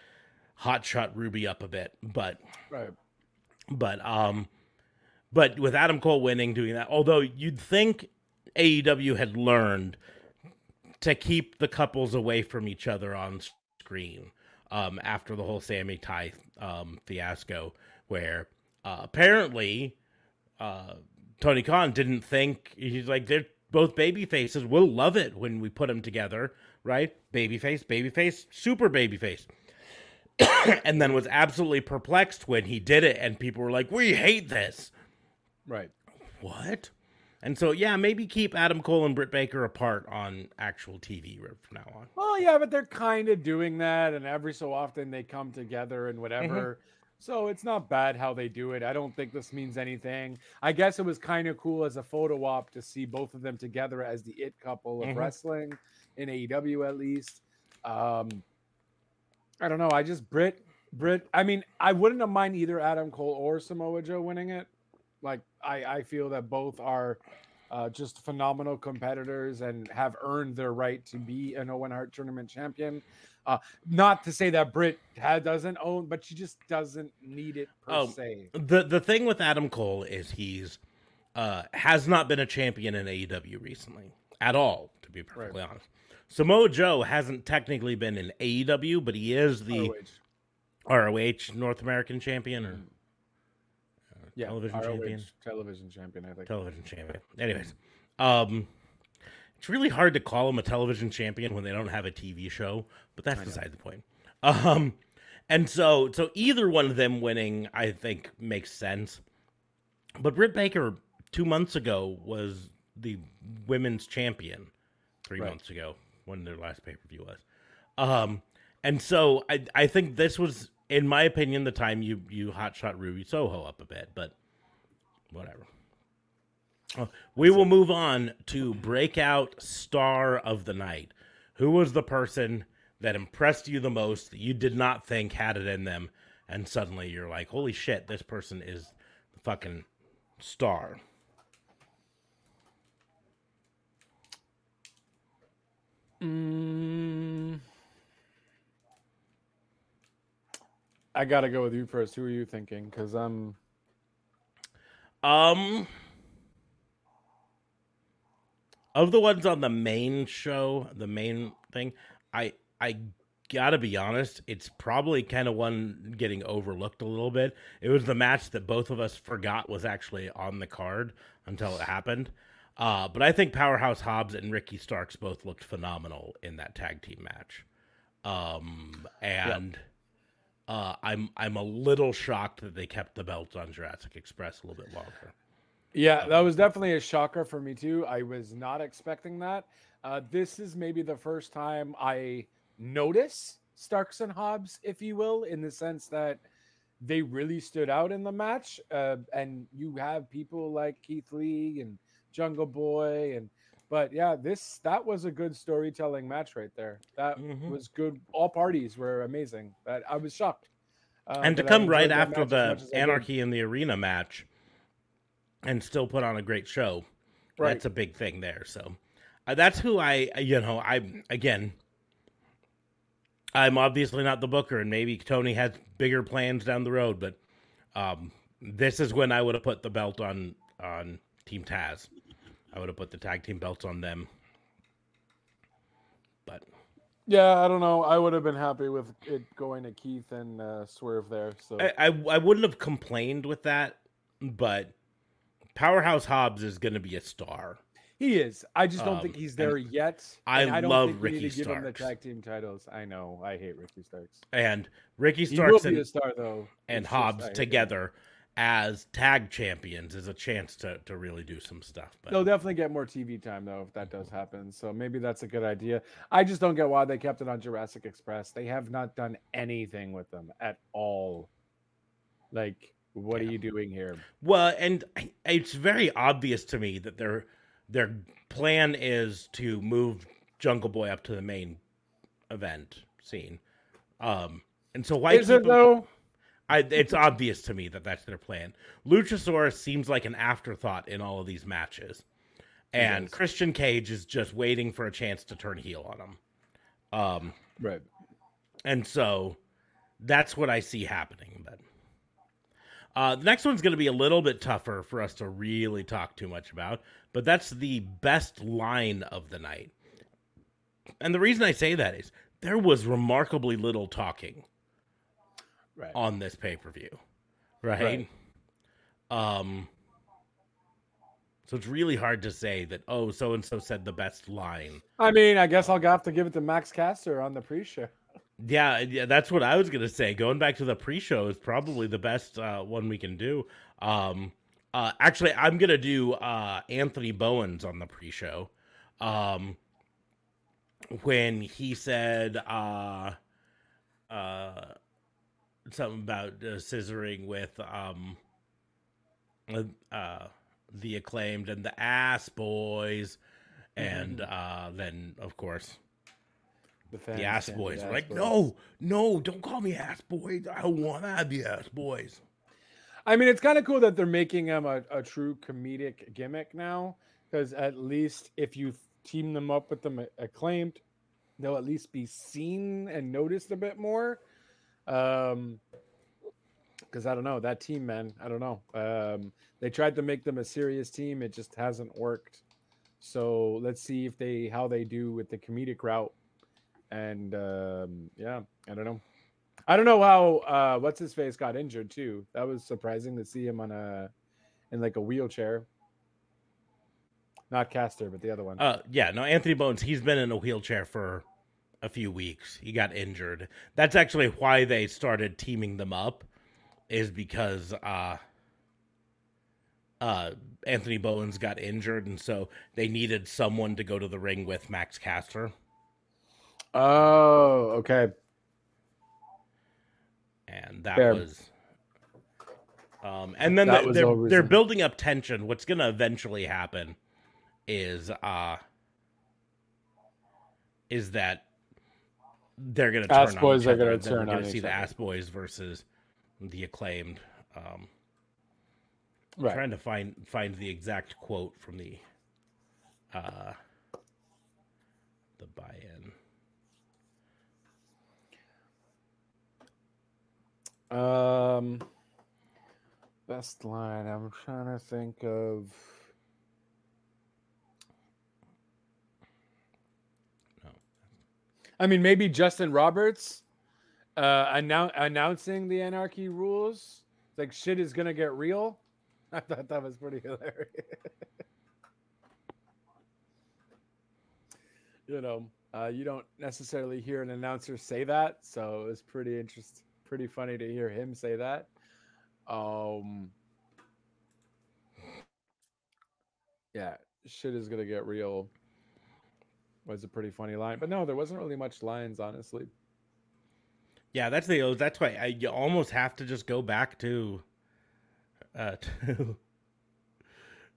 hot shot Ruby up a bit, but right. But um, but with Adam Cole winning, doing that, although you'd think AEW had learned to keep the couples away from each other on screen um, after the whole Sammy Ty um, fiasco, where uh, apparently uh, Tony Khan didn't think he's like they're both baby faces. We'll love it when we put them together, right? Babyface, babyface, super babyface. and then was absolutely perplexed when he did it, and people were like, "We hate this." Right. What? And so, yeah, maybe keep Adam Cole and Britt Baker apart on actual TV from now on. Well, yeah, but they're kind of doing that, and every so often they come together and whatever. Mm-hmm. So it's not bad how they do it. I don't think this means anything. I guess it was kind of cool as a photo op to see both of them together as the it couple of mm-hmm. wrestling in AEW at least. Um, I don't know. I just Britt, Britt. I mean, I wouldn't have mind either Adam Cole or Samoa Joe winning it. Like I, I feel that both are uh, just phenomenal competitors and have earned their right to be an Owen Hart tournament champion. Uh, not to say that Britt doesn't own, but she just doesn't need it per Oh, se. The the thing with Adam Cole is he's uh, has not been a champion in AEW recently at all, to be perfectly honest. Samoa Joe hasn't technically been in AEW, but he is the ROH. ROH North American champion or yeah, television ROH champion? television champion. I think. television champion. Anyways, um, it's really hard to call him a television champion when they don't have a TV show, but that's beside the point. Um, and so so either one of them winning, I think, makes sense. But Britt Baker two months ago was the women's champion. Three Right. months ago, when their last pay per view was. Um, and so I I think this was, in my opinion, the time you you hotshot Ruby Soho up a bit, but whatever. Oh, We will move on to breakout star of the night. Who was the person that impressed you the most that you did not think had it in them, and suddenly you're like, "Holy shit, this person is the fucking star." Mm, I gotta go with you first. Who are you thinking? Because I'm. Um, of the ones on the main show, the main thing, I I gotta be honest, it's probably kind of one getting overlooked a little bit. It was the match that both of us forgot was actually on the card until it happened. Uh, but I think Powerhouse Hobbs and Ricky Starks both looked phenomenal in that tag team match. Um, and uh, I'm I'm a little shocked that they kept the belts on Jurassic Express a little bit longer. Yeah, that was definitely a shocker for me too. I was not expecting that. Uh, this is maybe the first time I notice Starks and Hobbs, if you will, in the sense that they really stood out in the match. Uh, and you have people like Keith Lee and Jungle Boy, and but yeah, this that was a good storytelling match right there. That Mhm. was good. All parties were amazing. That I was shocked. uh, and to come right after the much as I did. Anarchy in the Arena match and still put on a great show. Right. That's a big thing there. So uh, that's who I, you know, I, again, I'm obviously not the booker, and maybe Tony has bigger plans down the road, but um, this is when I would have put the belt on on Team Taz. I would have put the tag team belts on them. But Yeah, I don't know. I would have been happy with it going to Keith and uh, Swerve there. So I, I I wouldn't have complained with that, but Powerhouse Hobbs is going to be a star. he is. I just don't Um, think he's there yet. I and I don't love think we need Ricky to give him the tag team titles. I know. I hate Ricky Starks. and Ricky He will Starks be and, a star though. and It's just I Hobbs hate him. As tag champions is a chance to, to really do some stuff. But They'll definitely get more TV time though if that does happen. So maybe that's a good idea. I just don't get why they kept it on Jurassic Express. They have not done anything with them at all. Like, what are you doing here? well, and I- it's very obvious to me that their their plan is to move Jungle Boy up to the main event scene. Um, and so why is it though? I, it's obvious to me that that's their plan. Luchasaurus seems like an afterthought in all of these matches, and. Christian Cage is just waiting for a chance to turn heel on him. Um, Right. and so that's what I see happening. But uh, the next one's going to be a little bit tougher for us to really talk too much about, but that's the best line of the night. And the reason I say that is there was remarkably little talking Right. on this pay per view, right? Right. Um, so it's really hard to say that oh, so and so said the best line. I mean, I guess I'll have to give it to Max Caster on the pre-show. Yeah, yeah, that's what I was gonna say. Going back to the pre-show is probably the best uh, one we can do. Um, uh, actually, I'm gonna do uh, Anthony Bowens on the pre-show. Um, when he said uh, uh, something about uh, scissoring with um, uh, uh, the acclaimed and the ass boys, and uh, then of course The, fans the ass boys the ass like, boys. no, no, don't call me ass boys. I don't want to be ass boys. I mean, it's kind of cool that they're making them a, a true comedic gimmick now. because at least if you team them up with them acclaimed, they'll at least be seen and noticed a bit more. Um, because I don't know that team, man. I don't know. Um, they tried to make them a serious team, it just hasn't worked. So let's see if they how they do with the comedic route. And um, yeah, I don't know. I don't know how uh, what's his face got injured too. That was surprising to see him on a in like a wheelchair. Not Caster, but the other one. Uh, yeah, no, Anthony Bowens. He's been in a wheelchair for a few weeks. He got injured. That's actually why they started teaming them up, is because uh, uh, Anthony Bowens got injured, and so they needed someone to go to the ring with Max Caster. Oh, okay. And that Fair. was. Um, and then the, they're, they're building up tension. What's going to eventually happen is uh is that they're gonna turn ass boys are gonna turn we're gonna see the ass boys versus the acclaimed. Um, right. trying to find find the exact quote from the uh the buy-in. Um, best line. I'm trying to think of. I mean, maybe Justin Roberts uh, annou- announcing the anarchy rules. Like shit is gonna get real. I thought that was pretty hilarious. you know, uh, you don't necessarily hear an announcer say that, so it was pretty interesting, pretty funny to hear him say that. Um, yeah, shit is gonna get real was a pretty funny line. But no, there wasn't really much lines, honestly. Yeah, that's the that's why I, you almost have to just go back to uh to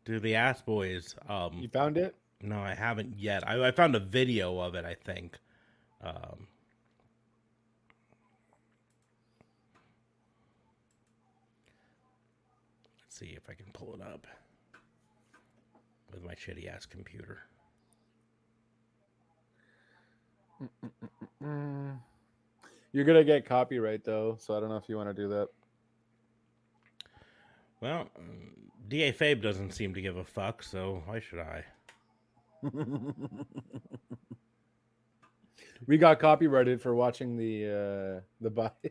to the ass boys. Um You found it? No, I haven't yet. I, I found a video of it, I think. Um Let's see if I can pull it up with my shitty ass computer. You're gonna get copyright though, so I don't know if you want to do that. Well, Da Fabe doesn't seem to give a fuck, so why should I? we got copyrighted for watching the uh the buy.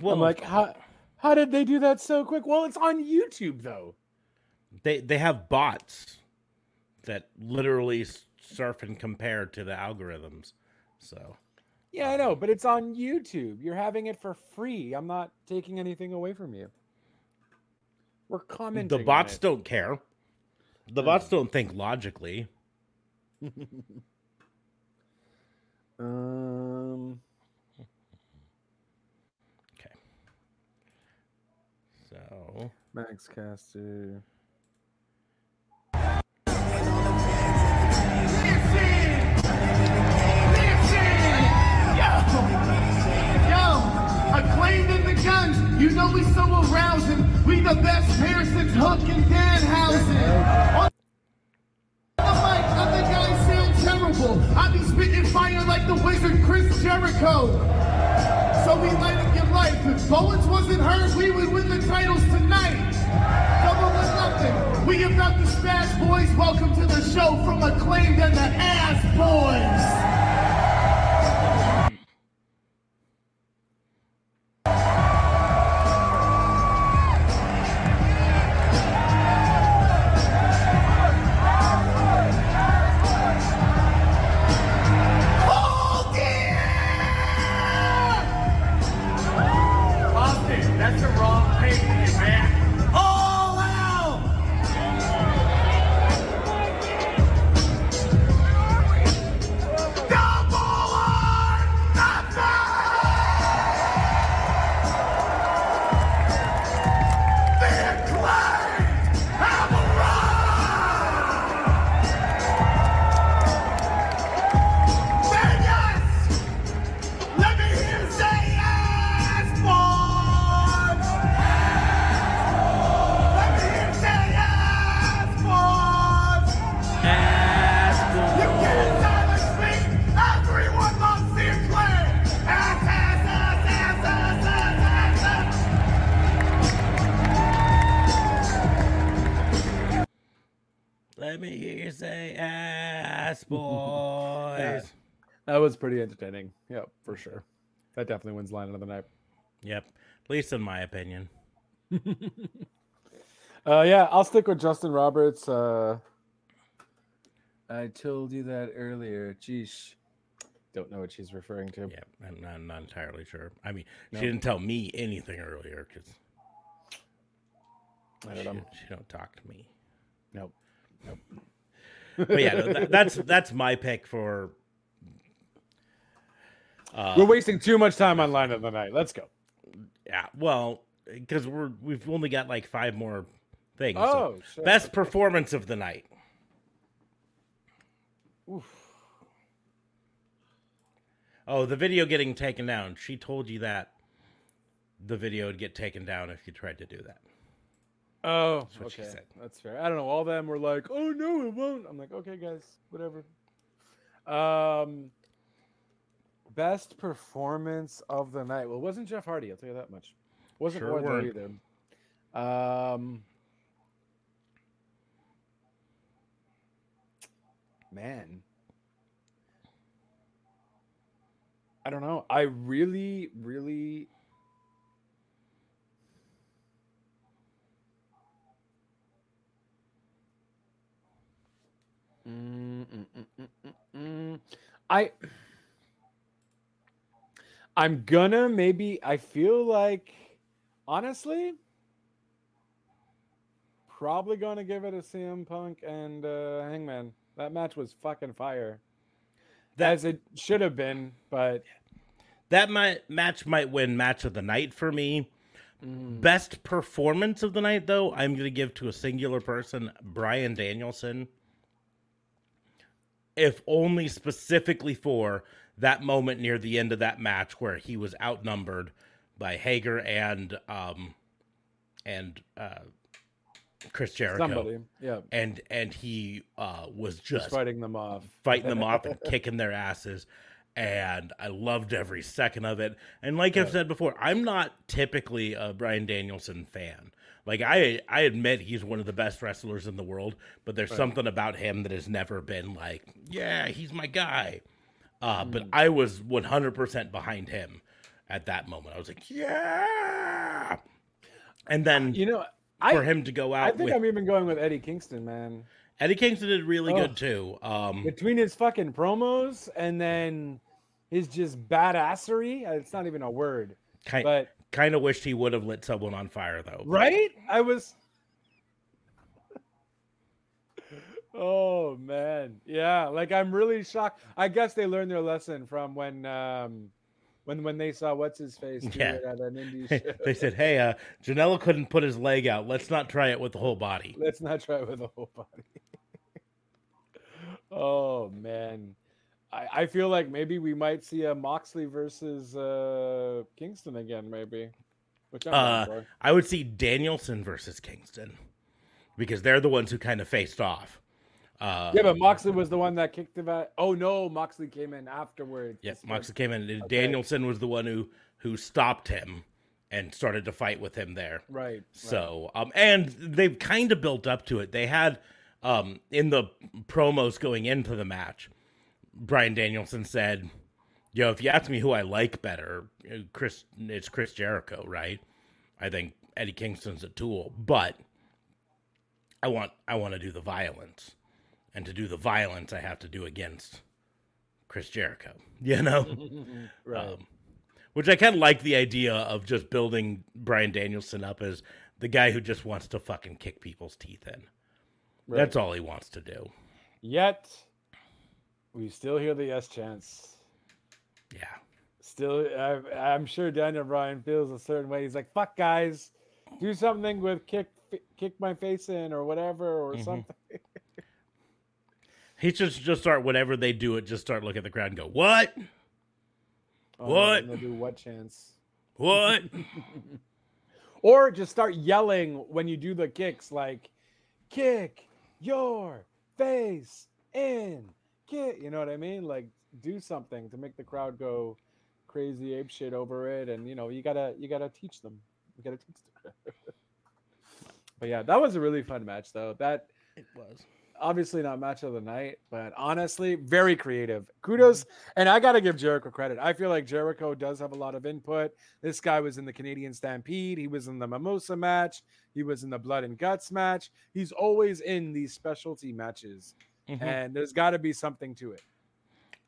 well, I'm like, how how did they do that so quick? Well, it's on YouTube though. They they have bots that literally surf and compare to the algorithms. So yeah, I know, but it's on YouTube. You're having it for free. I'm not taking anything away from you. We're commenting. The bots don't care. The bots don't think logically. um. Okay. So Max Caster. You know we so arousing. We the best pair since Hook and Danhausen. On the mic, other guys sound terrible. I be spitting fire like the wizard Chris Jericho. So we light up your life. If Bowens wasn't hurt, we would win the titles tonight. Double or nothing. We about the Smash Boys. Welcome to the show from Acclaimed and the Ass Boys. Was pretty entertaining. Yep, for sure. That definitely wins line of the night. Yep. At least in my opinion. Uh, yeah, I'll stick with Justin Roberts. Uh, I told you that earlier. Jeez, don't know what she's referring to. Yeah, I'm not, I'm not entirely sure. I mean, No. she didn't tell me anything earlier because I she, she don't talk to me. Nope. Nope. but yeah, no, that, that's that's my pick for. Uh, We're wasting too much time on line of the night. Let's go. yeah, well, because we're we've only got like five more things. so Oh, best performance of the night. Oh, the video getting taken down. She told you that the video would get taken down if you tried to do that. Oh, what she okay. said. That's fair. I don't know. All of them were like, "Oh no, it won't." I'm like, "Okay, guys, whatever." Um, best performance of the night. Well, it wasn't Jeff Hardy. I'll tell you that much. Wasn't Sure Wardlow either. Um, man, I don't know. I really, really Mm, mm, mm, mm, mm, mm. I I'm gonna maybe I feel like honestly probably gonna give it a CM Punk and uh Hangman. That match was fucking fire. That- As it should have been, but That might match might win match of the night for me. Best performance of the night, though, I'm to give to a singular person, Bryan Danielson. If only specifically for that moment near the end of that match where he was outnumbered by Hager and um and uh Chris Jericho, somebody, yeah, and and he uh was just just fighting them off. fighting them off and kicking their asses. And I loved every second of it. And like I've said before, I'm not typically a Bryan Danielson fan. Like I I admit he's one of the best wrestlers in the world, but there's something about him that has never been like, yeah, he's my guy. Uh, But I was 100% behind him at that moment. I was like, yeah. And then You know, for I him to go out. I think with I'm even going with Eddie Kingston, man. Eddie Kingston did really Oh. good too. Um, between his fucking promos and then his just badassery. uh, It's not even a word, kind, but kind of wished he would have lit someone on fire though. right? I was. Oh man, yeah. Like I'm really shocked. I guess they learned their lesson from when, um, when when they saw what's his face Yeah. at an indie show. they said, "Hey, uh, Janela couldn't put his leg out. Let's not try it with the whole body." Let's not try it with the whole body. oh man. I, I feel like maybe we might see a Moxley versus uh Kingston again, maybe. Which Uh. I would see Danielson versus Kingston because they're the ones who kind of faced off. Uh, Yeah, but Moxley was the one that kicked him out. Oh no, Moxley came in afterwards. yeah, Moxley came in. and Danielson was the one who who stopped him and started to fight with him there. Right. right. So, um, and they've kind of built up to it. They had, um, in the promos going into the match, Bryan Danielson said, "Yo, if you ask me who I like better, Chris, it's Chris Jericho, right? I think Eddie Kingston's a tool, but I want, I want to do the violence, and to do the violence, I have to do against Chris Jericho, you know." right. Um, which I kind of like the idea of just building Bryan Danielson up as the guy who just wants to fucking kick people's teeth in. That's all he wants to do. Yet we still hear the yes chance. Yeah. Still, I, I'm sure Daniel Bryan feels a certain way. He's like, "Fuck, guys, do something with kick, kick my face in, or whatever, or Mm-hmm. something." He should just start whatever they do it, just start looking at the crowd and go, What? Oh, What? they'll do what chance? What? Or just start yelling when you do the kicks, like "Kick your face in, kick." You know what I mean? Like do something to make the crowd go crazy ape shit over it, and you know you gotta you gotta teach them. You gotta teach them. but yeah, that was a really fun match, though. That it was. Obviously not match of the night, but honestly, very creative. Kudos, and I got to give Jericho credit. I feel like Jericho does have a lot of input. This guy was in the Canadian Stampede. He was in the Mimosa match. He was in the Blood and Guts match. He's always in these specialty matches, Mhm. and there's got to be something to it.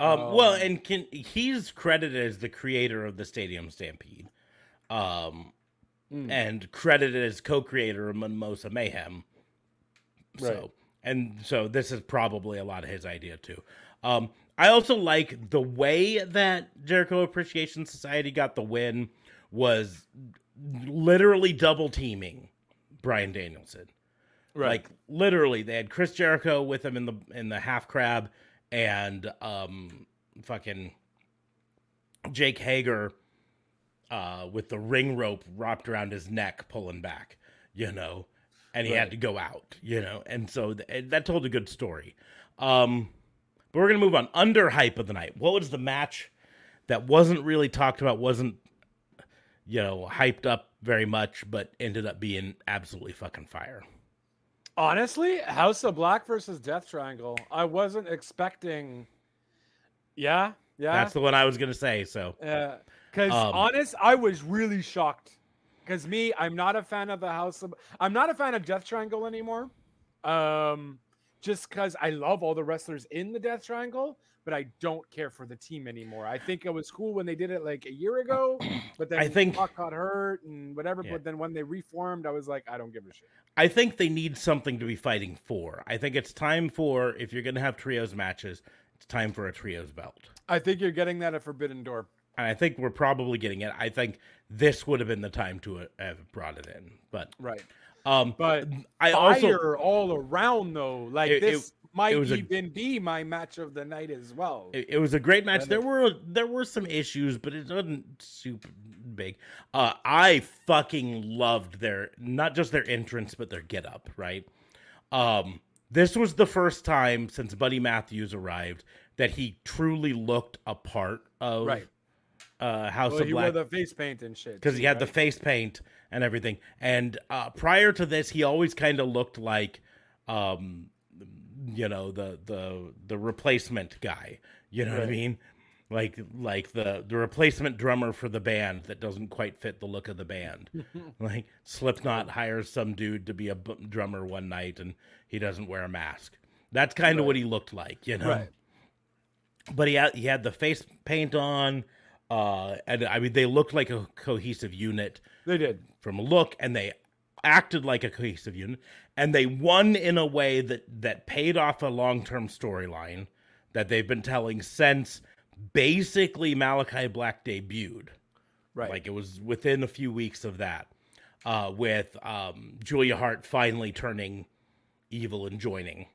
Um, well, Um, and can he's credited as the creator of the Stadium Stampede, um, Mm. and credited as co-creator of Mimosa Mayhem. So, Right. And so this is probably a lot of his idea too. Um, I also like the way that Jericho Appreciation Society got the win was literally double teaming Bryan Danielson. Right. Like literally, they had Chris Jericho with him in the in the half crab, and um, fucking Jake Hager, uh, with the ring rope wrapped around his neck, pulling back, you know, and he had to go out, you know, and so th- that told a good story. Um, but we're gonna move on. Under hype of the night. What was the match that wasn't really talked about? Wasn't you know hyped up very much, but ended up being absolutely fucking fire. Honestly, House of Black versus Death Triangle. I wasn't expecting. Yeah, yeah. That's the one I was gonna say. So Yeah, because Um, honest, I was really shocked. Because me, I'm not a fan of the House of. I'm not a fan of Death Triangle anymore. Um, just because I love all the wrestlers in the Death Triangle, but I don't care for the team anymore. I think it was cool when they did it like a year ago, but then I think- Pac got hurt and whatever. Yeah. But then when they reformed, I was like, I don't give a shit. I think they need something to be fighting for. I think it's time for if you're gonna have trios matches, it's time for a trios belt. I think you're getting that at Forbidden Door. And I think we're probably getting it. I think this would have been the time to have brought it in. But Right. um, But I fire also all around though. Like It- it- this might was a- even be my match of the night as well. It, it was a great match. There it- were there were some issues, but it wasn't super big. Uh, I fucking loved their not just their entrance, but their get up. Right. Um, this was the first time since Buddy Matthews arrived that he truly looked a part of Right. Uh, House well, of he Black wore the face paint and shit. because he had the face paint and everything. And uh, prior to this, he always kind of looked like, um, you know, the the the replacement guy. You know what I mean? Like like the the replacement drummer for the band that doesn't quite fit the look of the band. like Slipknot hires some dude to be a b- drummer one night and he doesn't wear a mask. That's kind of what he looked like, you know. Right. But he had he had the face paint on. Uh, and I mean, they looked like a cohesive unit They did. from a look and they acted like a cohesive unit and they won in a way that that paid off a long-term storyline that they've been telling since basically Malachi Black debuted Right. like it was within a few weeks of that uh with um Julia Hart finally turning evil and joining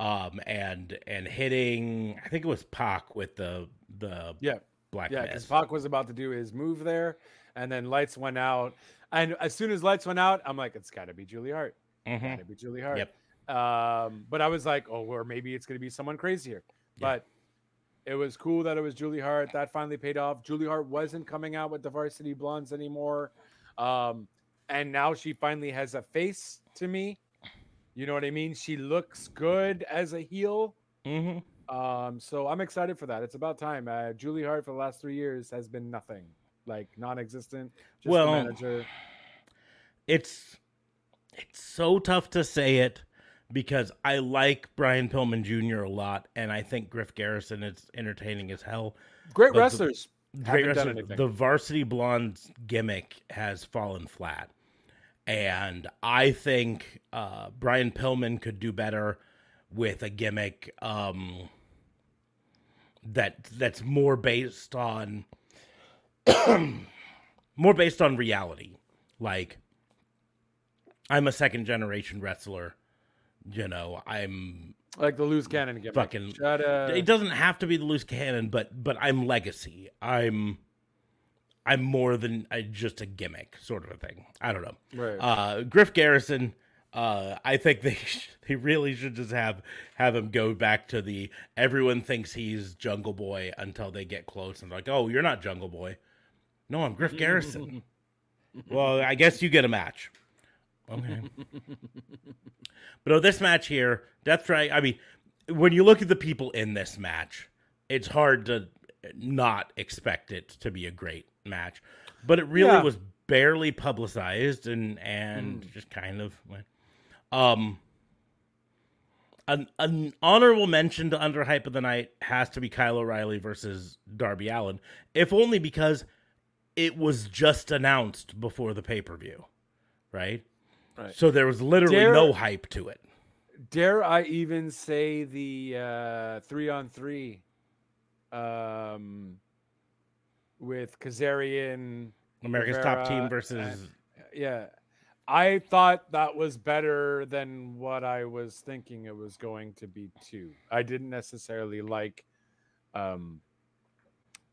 um and and hitting I think it was Pac with the the yeah. Black Yeah. Because. Pac was about to do his move there, and then lights went out. And as soon as lights went out, I'm like, it's got to be Julie Hart. Mhm. Got to be Julie Hart. Yep. Um, but I was like, oh, or maybe it's going to be someone crazier. But it was cool that it was Julie Hart. That finally paid off. Julie Hart wasn't coming out with the Varsity Blondes anymore. Um, and now she finally has a face to me. You know what I mean? She looks good as a heel. Mhm. Um, so I'm excited for that. It's about time. Uh, Julie Hart for the last three years has been nothing, like non-existent. Just Well, the manager. it's it's so tough to say it because I like Brian Pillman Jr. a lot, and I think Griff Garrison is entertaining as hell. Great but the- wrestlers. Great Haven't wrestler. The Varsity Blondes gimmick has fallen flat, and I think uh, Brian Pillman could do better with a gimmick um, that that's more based on more based on reality. Like, I'm a second generation wrestler. You know, I'm like the loose cannon gimmick. Fucking- Shut it doesn't have to be the loose cannon, but but I'm legacy. I'm I'm more than uh just a gimmick sort of a thing. I don't know. Right. Uh, Griff Garrison. Uh, I think they sh- they really should just have have him go back to the everyone thinks he's Jungle Boy until they get close and like, oh, you're not Jungle Boy. No, I'm Griff Garrison. well, I guess you get a match. Okay. but oh, this match here, Death Strike. I mean, when you look at the people in this match, it's hard to not expect it to be a great match. But it really Yeah. was barely publicized and and just kind of went. Um. An, an honorable mention to underhype of the night has to be Kyle O'Reilly versus Darby Allin, if only because it was just announced before the pay per view, right? Right. So there was literally Dare- no hype to it. Dare I even say the uh, three on three um, with Kazarian? America's top team Rivera, versus Yeah. I thought that was better than what I was thinking it was going to be too. I didn't necessarily like um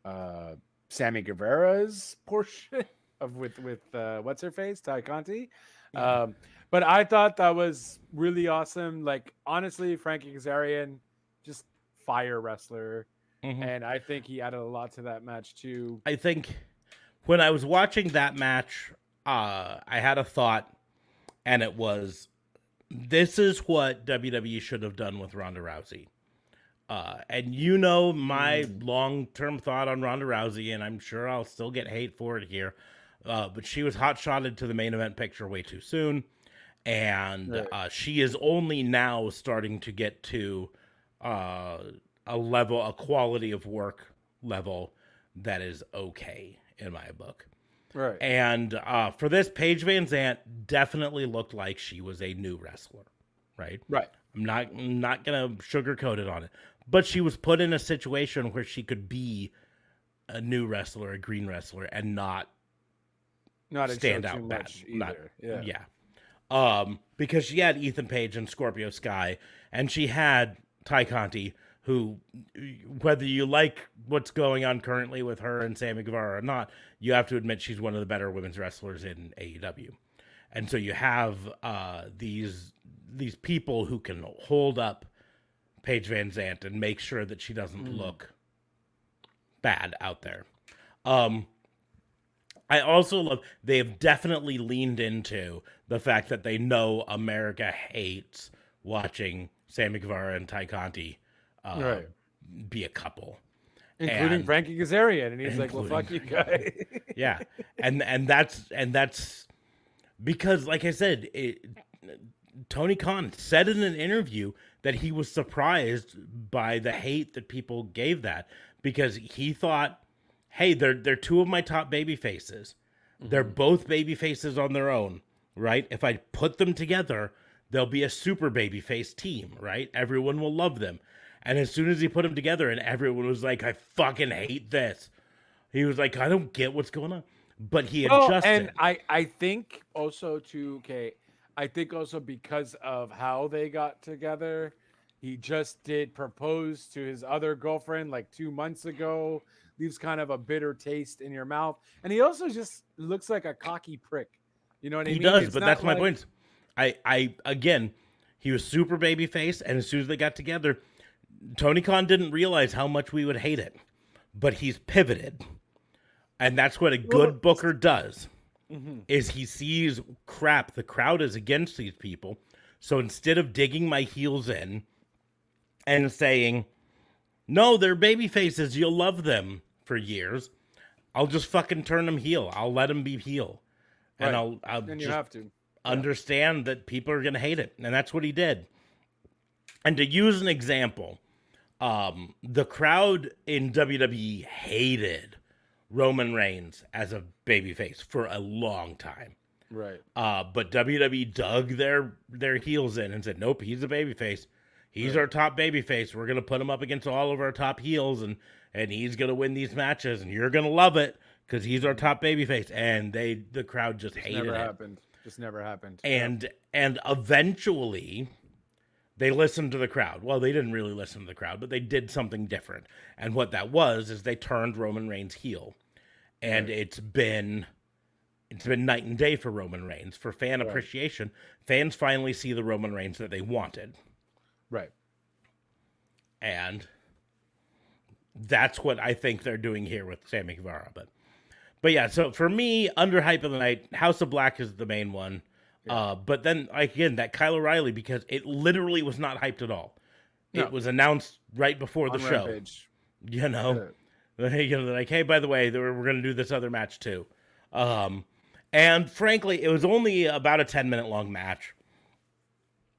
uh Sammy Guevara's portion of with with uh what's her face, Tay Conti. Um but I thought that was really awesome. Like honestly, Frankie Kazarian, just fire wrestler. Mhm. And I think he added a lot to that match too. I think when I was watching that match, uh, I had a thought, and it was, "This is what WWE should have done with Ronda Rousey." Uh, and you know my long-term thought on Ronda Rousey, and I'm sure I'll still get hate for it here. Uh, but she was hot-shotted to the main event picture way too soon, and Right. uh, she is only now starting to get to uh, a level, a quality of work level that is okay in my book. Right. And uh, for this, Paige VanZant definitely looked like she was a new wrestler, right? Right. I'm not I'm not gonna sugarcoat it on it, but she was put in a situation where she could be a new wrestler, a green wrestler, and not Not stand out bad. much Not- yeah. yeah. Um, because she had Ethan Page and Scorpio Sky, and she had Tay Conti, who, whether you like what's going on currently with her and Sammy Guevara or not, you have to admit she's one of the better women's wrestlers in AEW. And so you have uh, these these people who can hold up Paige VanZant and make sure that she doesn't look bad out there. Um, I also love they have definitely leaned into the fact that they know America hates watching Sammy Guevara and Tay Conti uh, Right. be a couple. including And- Frankie Kazarian, and he's like, "Well, fuck you, guy." Yeah, and and that's and that's because, like I said, it, Tony Khan said in an interview that he was surprised by the hate that people gave that because he thought, "Hey, they're they're two of my top baby faces. They're both baby faces on their own, right? If I put them together, they'll be a super baby face team, right? Everyone will love them." And as soon as he put them together, and everyone was like, "I fucking hate this." He was like, "I don't get what's going on," but he Well, adjusted. and I I think also too. Okay, I think also because of how they got together, he just did propose to his other girlfriend like two months ago. Leaves kind of a bitter taste in your mouth, and he also just looks like a cocky prick. You know what I he mean? He does, It's but that's my point. I, I again, he was super baby face, and as soon as they got together, Tony Khan didn't realize how much we would hate it, but he's pivoted, and that's what a good booker does. Mm-hmm. Is he sees crap? The crowd is against these people, so instead of digging my heels in and saying, "No, they're baby faces. You'll love them for years," I'll just fucking turn them heel. I'll let them be heel, and I'll I'll Then you have to. understand that people are going to hate it and that's what he did and to use an example um the crowd in WWE hated Roman Reigns as a babyface for a long time. Right. uh but WWE dug their their heels in and said nope he's a babyface. He's our top babyface. We're going to put him up against all of our top heels and and he's going to win these matches and you're going to love it cuz he's our top babyface. And they the crowd just hated Never it. happened. Just never happened. and and eventually they listened to the crowd. Well, they didn't really listen to the crowd, but they did something different. And what that was is they turned Roman Reigns heel. And it's been it's been night and day for Roman Reigns. For fan appreciation, fans finally see the Roman Reigns that they wanted. right. And that's what I think they're doing here with Sammy Guevara. But but yeah, so for me, under hype of the night, House of Black is the main one. Uh, but then again, that Kyle O'Reilly because it literally was not hyped at all. No. It was announced right before the show. Rampage. You know, you know, like, hey, by the way, we're, we're going to do this other match too. Um, and frankly, it was only about a ten minute long match.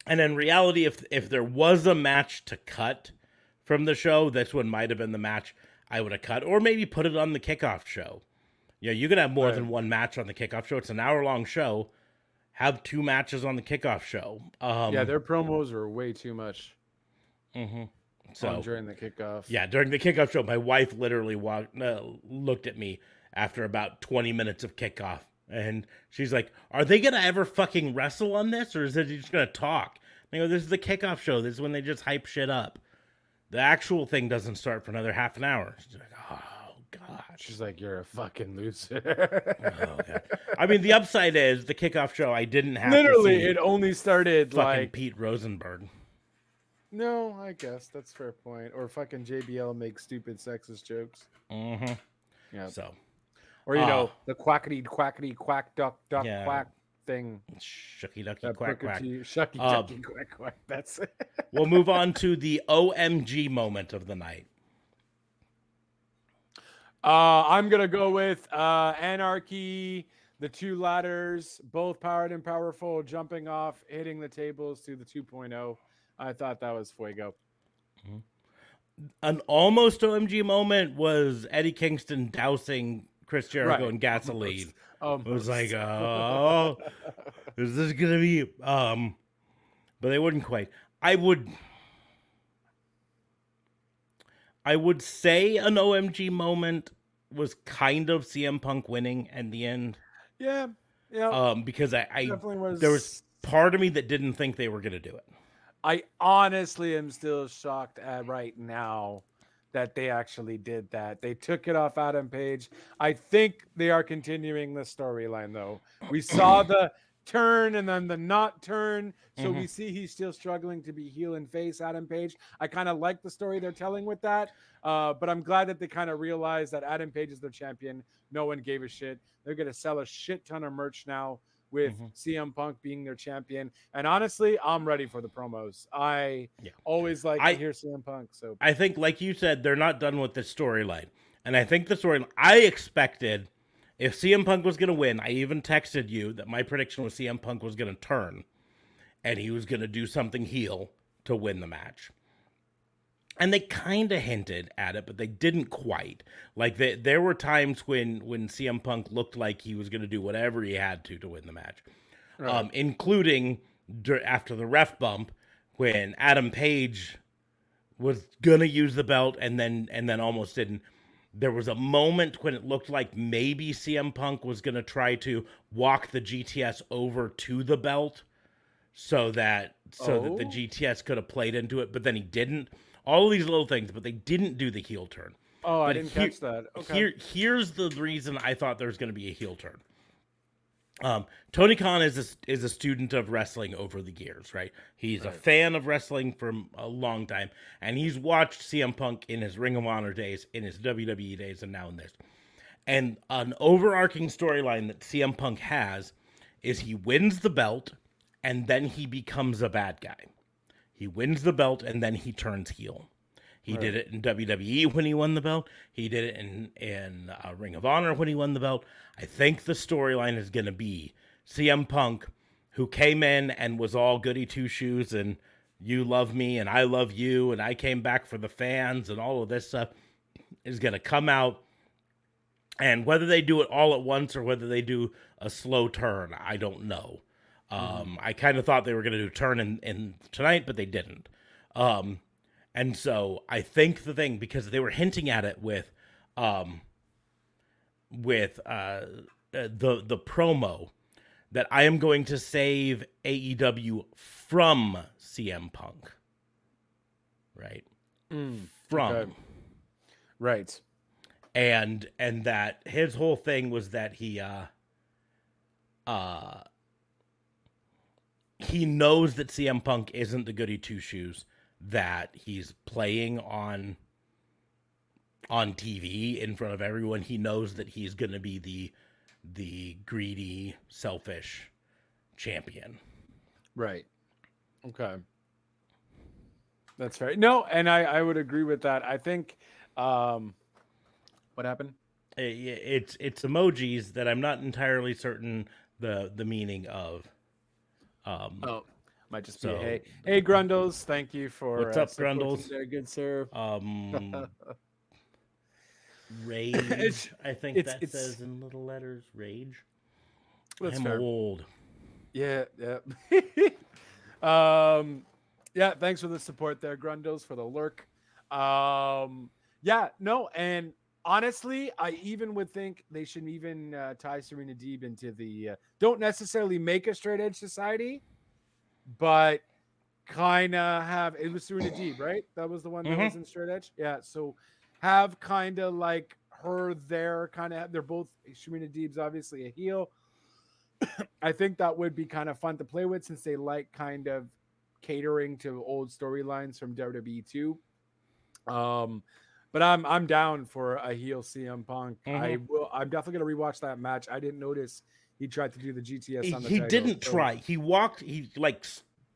And in reality, if if there was a match to cut from the show, this one might have been the match I would have cut, or maybe put it on the kickoff show. Yeah, you can have more Right. than one match on the kickoff show. It's an hour long show. Have two matches on the kickoff show. Um, yeah, their promos are way too much mhm. so during the kickoff. yeah, during the kickoff show, my wife literally walked, uh, looked at me after about 20 minutes of kickoff. And she's like, Are they going to ever fucking wrestle on this? Or is it just going to talk? I go, This is the kickoff show. This is when they just hype shit up. The actual thing doesn't start for another half an hour. She's like, God. She's like, "You're a fucking loser." Oh, God. I mean, the upside is the kickoff show, I didn't have Literally, to see it only started fucking like Pete Rosenberg. no. I guess that's a fair point. Or fucking JBL makes stupid sexist jokes. Mm-hmm. Yeah. So, Or you know Ah. the quackity quackity quack duck duck Yeah. quack thing. shucky ducky That quack quack. Shucky Um, ducky quack quack. That's it. We'll move on to the OMG moment of the night. Uh, I'm gonna go with uh, Anarchy, the two ladders, both powered and powerful, jumping off, hitting the tables to the 2.0. I thought that was fuego. an almost OMG moment was Eddie Kingston dousing Chris Jericho Right. in gasoline. Um, It was like, oh, is this gonna be? Um, but they wouldn't quite. I would, I would say an OMG moment was kind of CM Punk winning at the end, yeah, yeah, um, because I, I definitely was. there was part of me that didn't think they were gonna do it. I honestly am still shocked at right now that they actually did that. They took it off Adam Page. I think they are continuing the storyline though. We saw the turn and then the not turn. So we see he's still struggling to be heel and face Adam Page. I kind of like the story they're telling with that. Uh, but I'm glad that they kind of realized that Adam Page is their champion. No one gave a shit. They're gonna sell a shit ton of merch now with Mhm. CM Punk being their champion. And honestly, I'm ready for the promos. I Yeah. always like I- to hear CM Punk. So I think, like you said, they're not done with the storyline. And I think the story I expected if CM Punk was going to win, I even texted you that my prediction was CM Punk was going to turn and he was going to do something heel to win the match. And they kind of hinted at it, but they didn't quite. Like they, there were times when when CM Punk looked like he was going to do whatever he had to to win the match, um, including after the ref bump when Adam Page was gonna use the belt and then and then almost didn't. There was a moment when it looked like maybe CM Punk was gonna try to walk the GTS over to the belt so that so that the Oh. GTS could have played into it, but then he didn't. All of these little things, but they didn't do the heel turn. oh, I didn't here- catch that. Okay. Here, here's the reason I thought there was going to be a heel turn. Um, Tony Khan is a, is a student of wrestling over the years, right? He's a fan of wrestling for a long time, and he's watched CM Punk in his Ring of Honor days, in his WWE days, and now in this. And an overarching storyline that CM Punk has is he wins the belt, and then he becomes a bad guy. He wins the belt, and then he turns heel. He did it in WWE when he won the belt. He did it in in uh, Ring of Honor when he won the belt. I think the storyline is going to be CM Punk, who came in and was all goody two shoes and you love me and I love you and I came back for the fans and all of this stuff, is going to come out. And whether they do it all at once or whether they do a slow turn, I don't know. Um, I kind of thought they were going to do a turn in, in tonight, but they didn't. Um, and so I think the thing because they were hinting at it with um with uh uh, the the promo that I am going to save AEW from CM Punk. Right? Mm, From okay. right. and and that his whole thing was that he uh uh he knows that CM Punk isn't the goody two shoes that he's playing on on TV in front of everyone. He knows that he's going to be the the greedy, selfish champion. Right. Okay. That's fair. No, and I I would agree with that. I think um what happened? I- i- It's it's emojis that I'm not entirely certain the the meaning of. Um, Oh, might just be So- a hey. Hey Grundles, thank you for What's uh, up, Grundles? there, good sir. um, rage. It's- I think it's- that it's- says in little letters. Rage. That's I'm fair. old. Yeah, yeah. um yeah, thanks for the support there, Grundles, for the lurk. Um yeah, no, and honestly, I even would think they should even uh, tie Serena Deeb into the uh, don't necessarily make a straight edge society, but kind of have it was Serena Deeb, right? That was the one that Mhm. was in straight edge. Yeah, so have kind of like her there, kind of they're both Serena Deeb's obviously a heel. I think that would be kind of fun to play with since they like kind of catering to old storylines from WWE too. Um, but I'm I'm down for a heel CM Punk. I will. I'm definitely gonna rewatch that match. I didn't notice he tried to do the GTS He, on the. he didn't try. He walked. He like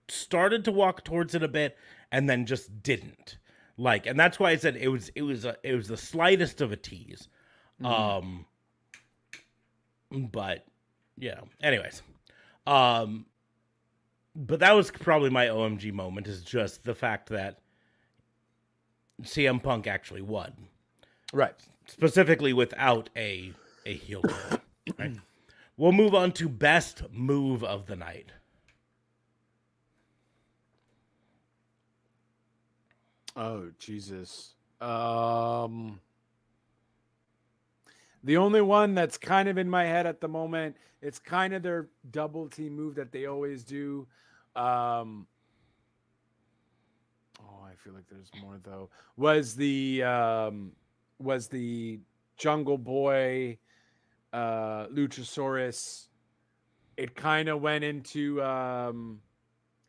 started to walk towards it a bit, and then just didn't. Like, and that's why I said it was. It was a. It was the slightest of a tease. Um. But, yeah. Anyways, um. But that was probably my OMG moment. Is just the fact that CM Punk actually won, Right. specifically without a a heel turn. right? We'll move on to best move of the night. Oh Jesus. Um The only one that's kind of in my head at the moment, it's kind of their double team move that they always do. Um Oh, I feel like there's more though. Was the um was the Jungle Boy uh Luchasaurus it kind of went into um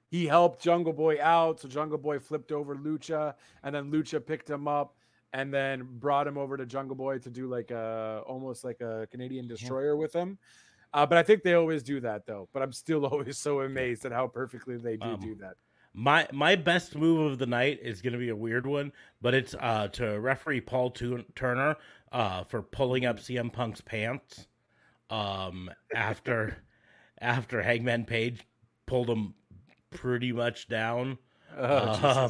he helped Jungle Boy out. So Jungle Boy flipped over Lucha, and then Lucha picked him up and then brought him over to Jungle Boy to do like a almost like a Canadian destroyer with him. Uh, but I think they always do that though. But I'm still always so amazed at how perfectly they do Um, do that. My my best move of the night is going to be a weird one, but it's uh, to referee Paul Turner uh, for pulling up CM Punk's pants um, after after Hangman Page pulled him pretty much down. Oh,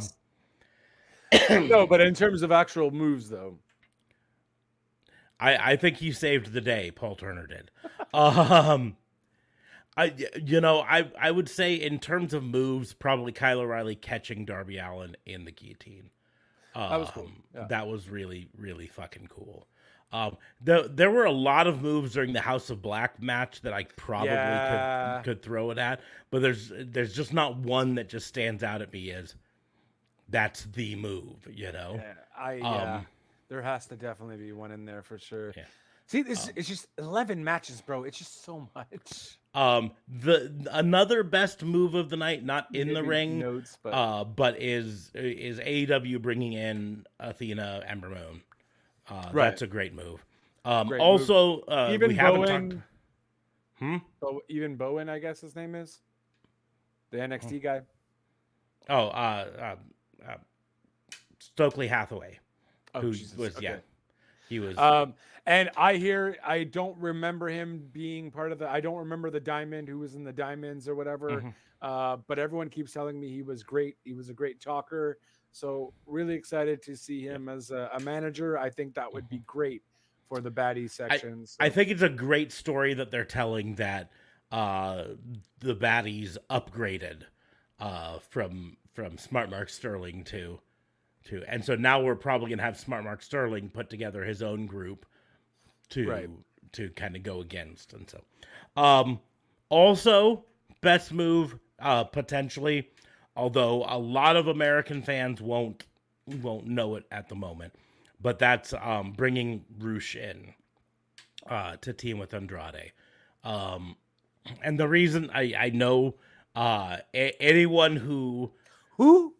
Um, no, but in terms of actual moves though, I I think he saved the day. Paul Turner did. um, I you know I I would say in terms of moves, probably Kyle O'Reilly catching Darby Allin in the guillotine. That was cool, Um, yeah. That was really really fucking cool. Um, there there were a lot of moves during the House of Black match that I probably Yeah. could could throw it at, but there's there's just not one that just stands out at me as that's the move. You know. yeah, I yeah, Um, there has to definitely be one in there for sure. Yeah. See, this it's just eleven matches, bro. It's just so much. Um, the another best move of the night, not in the ring, notes, but uh, but is is AEW bringing in Athena Ember Moon. Uh, Right. That's a great move. Um, Great move. also, uh, even we haven't Bowen, talked. Hmm? Bo- even Bowen, I guess his name is the NXT guy. Oh, uh, uh, uh, Stokely Hathaway, Oh, who Jesus, was yeah, okay. He was. Um, and I hear I don't remember him being part of the. I don't remember the Diamond who was in the Diamonds or whatever. Mhm. Uh, but everyone keeps telling me he was great. He was a great talker. So really excited to see him as a, a manager. I think that would be great for the baddie sections. Mm-hmm. I think it's a great story that they're telling that uh, the baddies upgraded uh, from from Smart Mark Sterling to to, and so now we're probably gonna have Smart Mark Sterling put together his own group to Right. to kind of go against, and so um, also best move uh, potentially, although a lot of American fans won't won't know it at the moment, but that's um, bringing Roosh in uh, to team with Andrade. Um, and the reason I, I know uh, a- anyone who who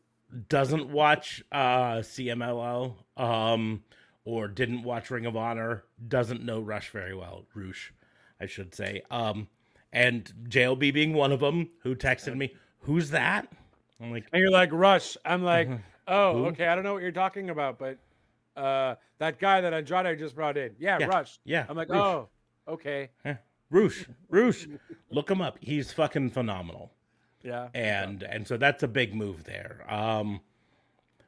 doesn't watch uh, CMLL um, or didn't watch Ring of Honor doesn't know Rush very well. Roosh, I should say. Um, and JLB being one of them, who texted me, "Who's that?" I'm like, And you're like, Rush. I'm like, oh, Who? okay. I don't know what you're talking about, but uh, that guy that Andrade just brought in. Yeah, Yeah, Rush. yeah, I'm like, Rush. oh, okay. Roosh, Roosh, look him up. He's fucking phenomenal. Yeah. and and so that's a big move there. Um,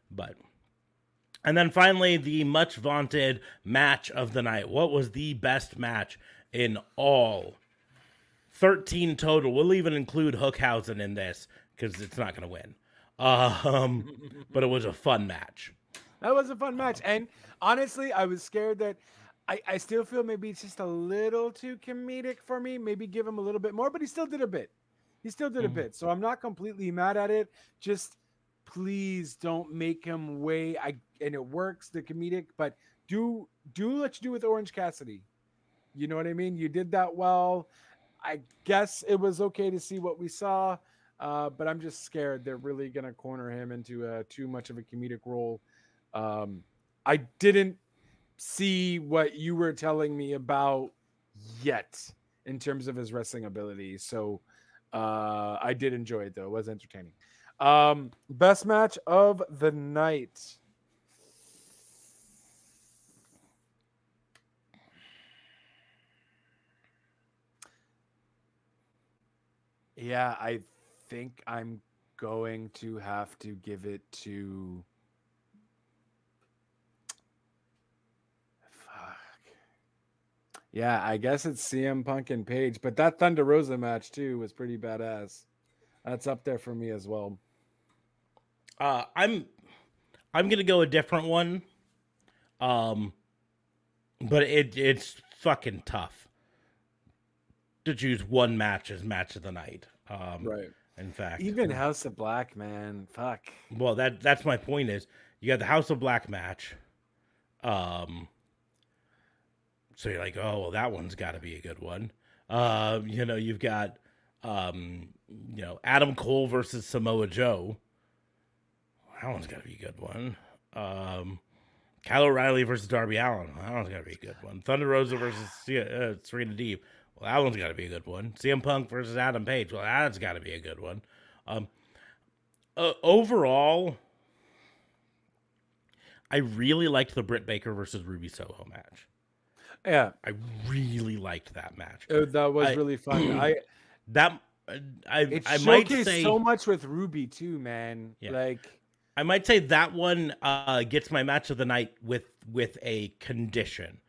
but and then finally the much vaunted match of the night. What was the best match in all? Thirteen total. We'll even include Hookhausen in this because it's not going to win. Um, but it was a fun match. That was a fun match. And honestly, I was scared that I, I still feel maybe it's just a little too comedic for me. Maybe give him a little bit more, but he still did a bit. He still did a Mhm. bit. So I'm not completely mad at it. Just please don't make him way I and it works the comedic, but do do what you do with Orange Cassidy. You know what I mean? You did that well. I guess it was okay to see what we saw. Uh, but I'm just scared they're really gonna corner him into a too much of a comedic role. Um, I didn't see what you were telling me about yet in terms of his wrestling ability. So uh, I did enjoy it though; it was entertaining. Um, best match of the night. Yeah, I think I'm going to have to give it to. Yeah, I guess it's CM Punk and Page, but that Thunder Rosa match too was pretty badass. That's up there for me as well. Uh, I'm I'm gonna go a different one. Um, but it it's fucking tough to choose one match as match of the night. Um, Right. In fact, Even House of Black, man. Fuck. well that that's my point is you got the House of Black match. Um, so you're like, oh well, that one's got to be a good one. Um, you know, you've got um, you know, Adam Cole versus Samoa Joe. That one's got to be a good one. Um, Kyle O'Reilly versus Darby Allin. That one's got to be a good one. Thunder Rosa versus uh, Serena Deeb. Well, that one's got to be a good one. CM Punk versus Adam Page. Well, that's got to be a good one. Um, uh, overall, I really liked the Britt Baker versus Ruby Soho match. Yeah, I really liked that match. uh, that was I- really fun. I That uh, I it I might say so much with Ruby too, man. Yeah. Like I might say that one uh, gets my match of the night with with a condition.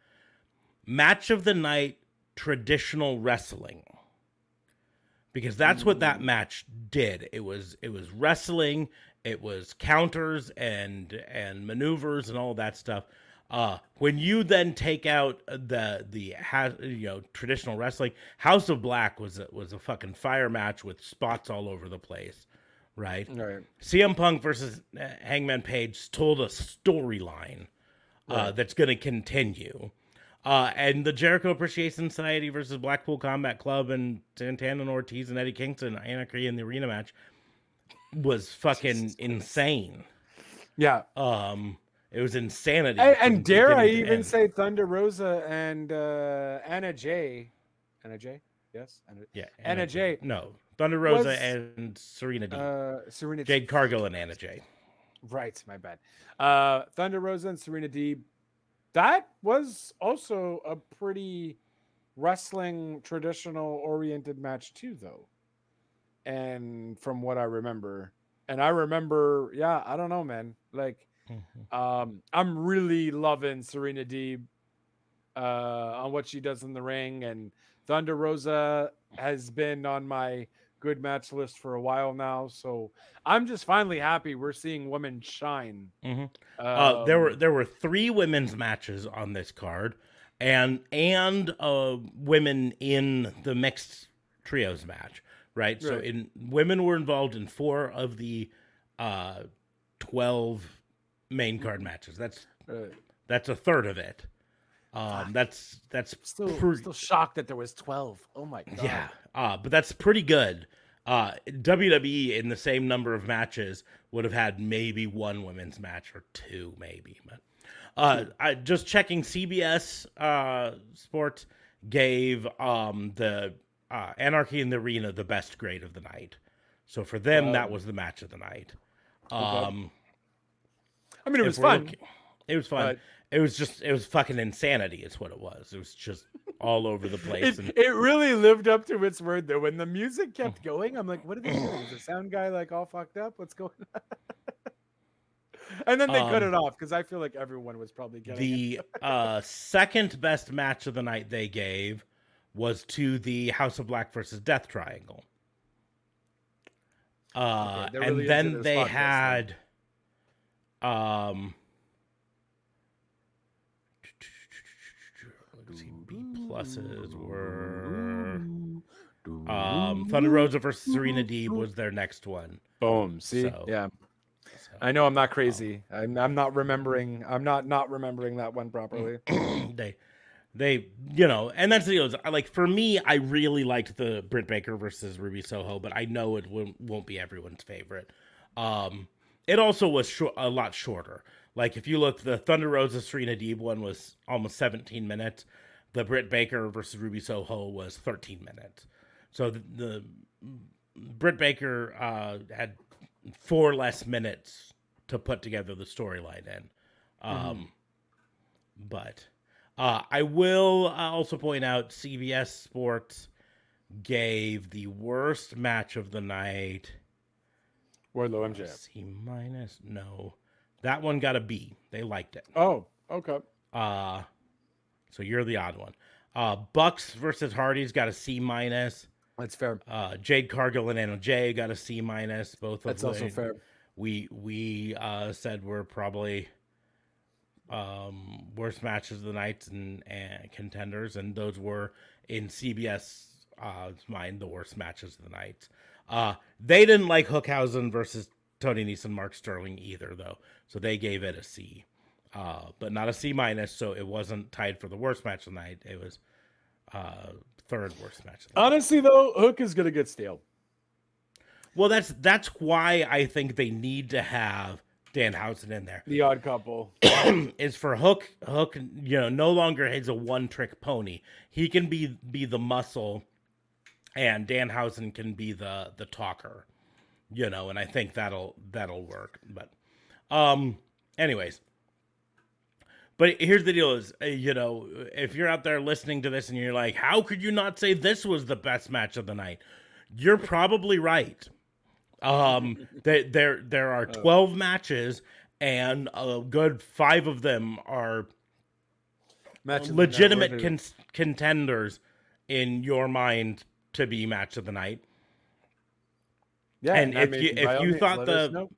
Match of the night traditional wrestling. Because that's what that match did. It was it was wrestling, it was counters and and maneuvers and all that stuff. Uh, when you then take out the the you know traditional wrestling, House of Black was a, was a fucking fire match with spots all over the place, right? right. CM Punk versus uh, Hangman Page told a storyline uh, that's going to continue. Uh, and the Jericho Appreciation Society versus Blackpool Combat Club and Santana and Ortiz and Eddie Kingston, and Anarchy in the arena match was fucking insane. Yeah. Um, it was insanity. And, and dare I even end. say Thunder Rosa and uh, Anna Jay. Anna Jay. Yes. Anna, yeah, Anna Jay No, Thunder Rosa was, and Serena D. uh, Serena. Jade Cargill and Anna Jay. Right. My bad. Uh, Thunder Rosa and Serena D. That was also a pretty wrestling traditional oriented match too, though. And from what I remember, and I remember, yeah, I don't know, man. Like, um, I'm really loving Serena Deeb uh, on what she does in the ring, and Thunder Rosa has been on my good match list for a while now. So I'm just finally happy we're seeing women shine. Mhm. Uh, there were Um, there were three women's matches on this card, and and uh, women in the mixed trios match. Right. So in women were involved in four of the uh, twelve main card matches. That's uh, that's a third of it. Um, that's that's still still shocked that there was 12. Oh my god. yeah, uh, but that's pretty good. Uh, WWE in the same number of matches would have had maybe one women's match or two, maybe. But uh, I, just checking, CBS uh, Sports gave um, the uh, Anarchy in the Arena the best grade of the night. So for them, that Um, was the match of the night. Um, I mean, it was fun. looking- it was fun. but- it was just it was fucking insanity. Is what it was. It was just all over the place. It, and it really lived up to its word though. When the music kept going, I'm like, what are they doing? Is the sound guy like all fucked up? What's going on? and then they cut Um, it off because I feel like everyone was probably getting it. the uh, second best match of the night they gave was to the House of Black versus Death Triangle. Uh, they're and then they had, um, let's see, B pluses were um, Thunder Rosa versus Serena Deeb was their next one. Boom. See, So- yeah. So, I know I'm not crazy. I'm, I'm not remembering. I'm not not remembering that one properly. they they you know and that's the deal like for me i really liked the britt baker versus ruby soho but i know it won't, won't be everyone's favorite um it also was short, a lot shorter. Like if you look the thunder rosa serena deeb one was almost 17 minutes. The britt baker versus ruby soho was 13 minutes. So the, the britt baker uh had four less minutes to put together the storyline in. Um but uh, I will uh, also point out CBS Sports gave the worst match of the night. Wardlow MJF. C minus? No, that one got a B. They liked it. Oh, okay. Uh, so you're the odd one. Uh, Bucks versus Hardy's got a C minus. That's fair. Uh, Jade Cargill and Anna Jay got a C minus. Both of them. That's also fair. We we uh, said we're probably um, worst matches of the nights and, and contenders, and those were in CBS uh, mind the worst matches of the night. Uh, they didn't like Hookhausen versus Tony Neeson, Mark Sterling either, though, so they gave it a C, uh, but not a C minus. So it wasn't tied for the worst match of the night. It was uh, third worst match. Of the night. Honestly, though, Hook is gonna get stale. Well, that's that's why I think they need to have Danhausen in there. The odd couple. is for Hook. Hook, you know, no longer is a one trick pony. He can be be the muscle, and Danhausen can be the the talker. You know, and I think that'll that'll work. But, um, anyways. But here's the deal: is uh, you know, if you're out there listening to this and you're like, "How could you not say this was the best match of the night?" You're probably right. Um, there there there are twelve matches, and a good five of them are Match of the legitimate con- contenders in your mind to be match of the night. Yeah, and I if mean, you- if you thought the-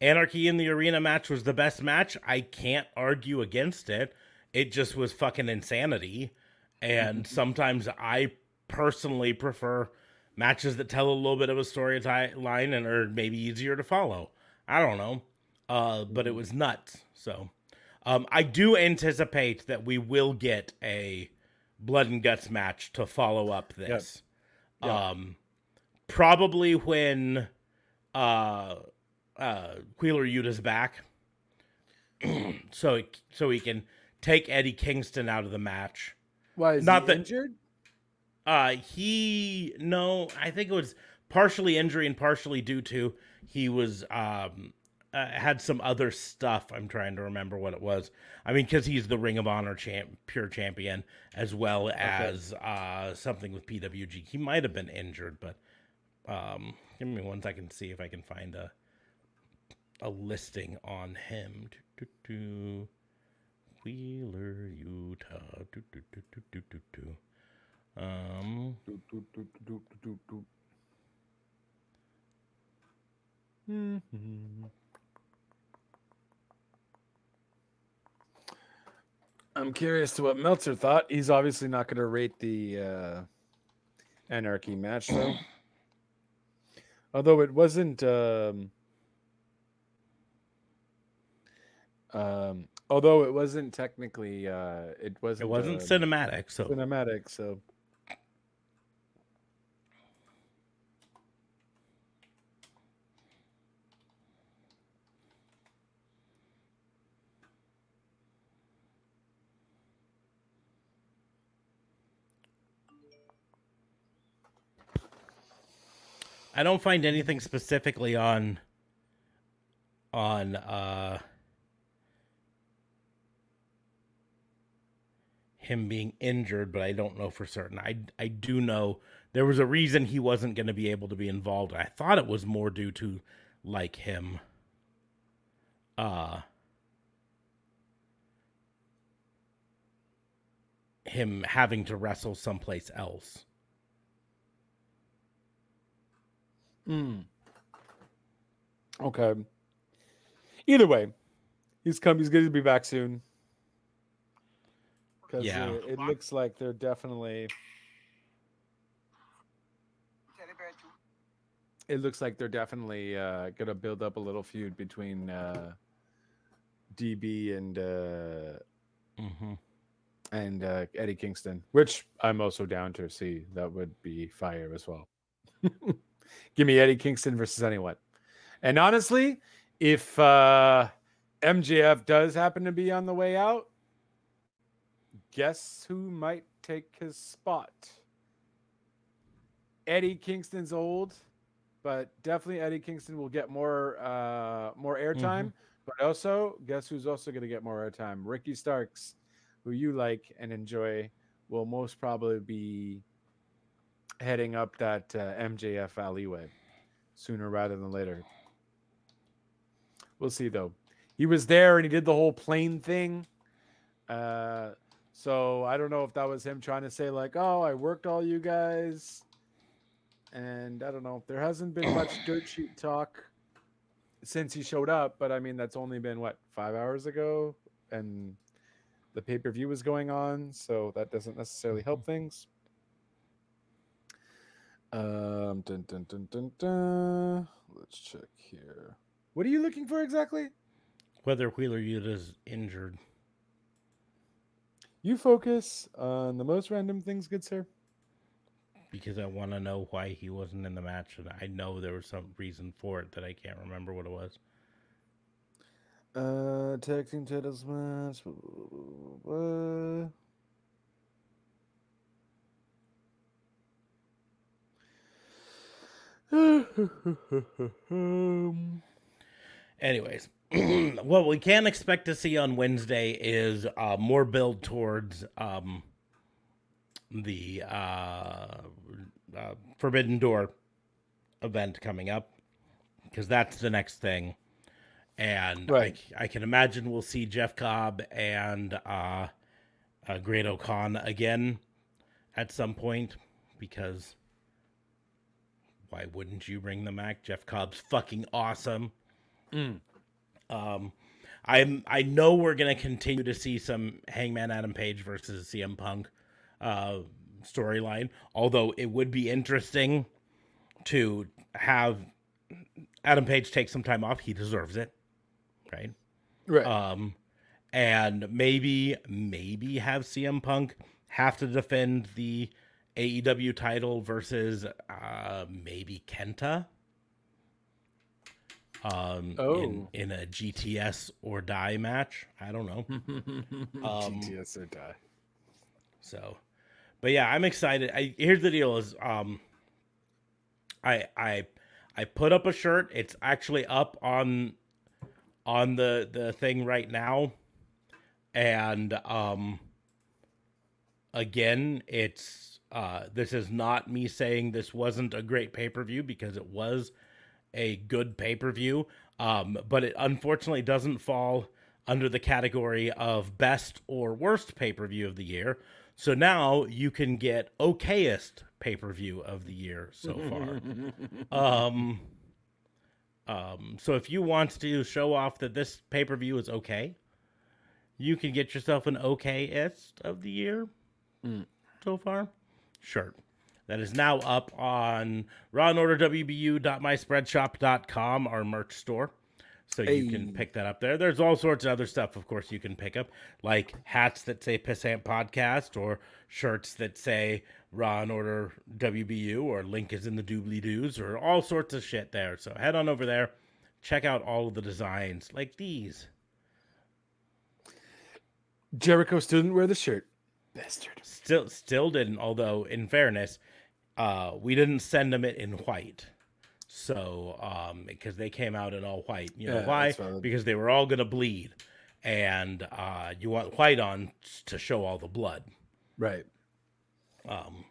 Anarchy in the Arena match was the best match. I can't argue against it. It just was fucking insanity. And sometimes I personally prefer matches that tell a little bit of a storyline and are maybe easier to follow. I don't know. Uh, but it was nuts. So um, I do anticipate that we will get a blood and guts match to follow up this. Um, probably when uh uh Wheeler Yuta's back. so he, so he can take Eddie Kingston out of the match. Why is not he that- injured? Uh he no, I think it was partially injury and partially due to he was um uh, had some other stuff. I'm trying to remember what it was. I mean, because he's the Ring of Honor champ, pure champion, as well as uh, something with PWG. He might have been injured, but um, give me one second to see if I can find a a listing on him. Do, do, do. Wheeler, Yuta. Do, do, do, do, do, do, do. Um, Do, do, do, do, do, do, do. Mhm. I'm curious to what Meltzer thought. He's obviously not going to rate the uh, Anarchy match, though. Although it wasn't. Um, um, although it wasn't technically. Uh, it wasn't. it wasn't um, cinematic, so cinematic, so. I don't find anything specifically on on uh him being injured, but I don't know for certain. I I do know there was a reason he wasn't going to be able to be involved. I thought it was more due to like him uh him having to wrestle someplace else. Hmm. Okay. Either way, he's come. He's going to be back soon. Because Yeah. it, it looks like they're definitely. It looks like they're definitely uh, going to build up a little feud between uh, DB and uh, Mm-hmm. and uh, Eddie Kingston, which I'm also down to see. That would be fire as well. Give me Eddie Kingston versus anyone. And honestly, if uh, MJF does happen to be on the way out, guess who might take his spot? Eddie Kingston's old, but definitely Eddie Kingston will get more uh, more airtime. But also, guess who's also going to get more airtime? Ricky Starks, who you like and enjoy, will most probably be heading up that uh, MJF alleyway sooner rather than later. We'll see though. He was there and he did the whole plane thing. Uh, so I don't know if that was him trying to say like, "Oh, I worked all you guys," and I don't know. There hasn't been much dirt sheet talk since he showed up, but I mean that's only been what five hours ago, and the pay per view was going on, so that doesn't necessarily help things. Um, dun, dun, dun, dun, dun. Let's check here. What are you looking for exactly? Whether Wheeler Yuta is injured. You focus on the most random things, good sir. because I want to know why he wasn't in the match, and I know there was some reason for it that I can't remember what it was. Uh, tag team titles match. blah, blah, blah, blah, blah. Um, Anyways, what we can expect to see on Wednesday is uh, more build towards um, the uh, uh, Forbidden Door event coming up, because that's the next thing. And Right. I, I can imagine we'll see Jeff Cobb and uh, uh, Great O-Khan again at some point, because why wouldn't you bring them back? Jeff Cobb's fucking awesome. Um, I'm I know we're gonna continue to see some Hangman Adam Page versus CM Punk uh, storyline. Although it would be interesting to have Adam Page take some time off. He deserves it, right? right. Um, and maybe maybe have CM Punk have to defend the AEW title versus uh, maybe Kenta. Um, in, Oh. in a GTS or die match. I don't know. Um, GTS or die. So, but yeah, I'm excited. I here's the deal: is um, I I I put up a shirt. It's actually up on on the the thing right now, and um, again, it's uh, this is not me saying this wasn't a great pay per view because it was a good pay per view. Um, but it unfortunately doesn't fall under the category of best or worst pay per view of the year. So now you can get okayest pay per view of the year so far. um, um, so if you want to show off that this pay per view is okay, you can get yourself an okayest of the year so far. Sure. That is now up on Raw and Order WBU.myspreadshop.com, our merch store. So you can pick that up there. There's all sorts of other stuff, of course, you can pick up, like hats that say Pissant Podcast or shirts that say Raw and Order WBU or link is in the doobly doos or all sorts of shit there. So head on over there, check out all of the designs like these. Jericho still didn't wear the shirt. Bastard. Still, still didn't. Although, in fairness, uh, we didn't send them it in white. So, um, because they came out in all white, you know Yeah, why? Because they were all gonna bleed, and uh, you want white on to show all the blood. Right. Um,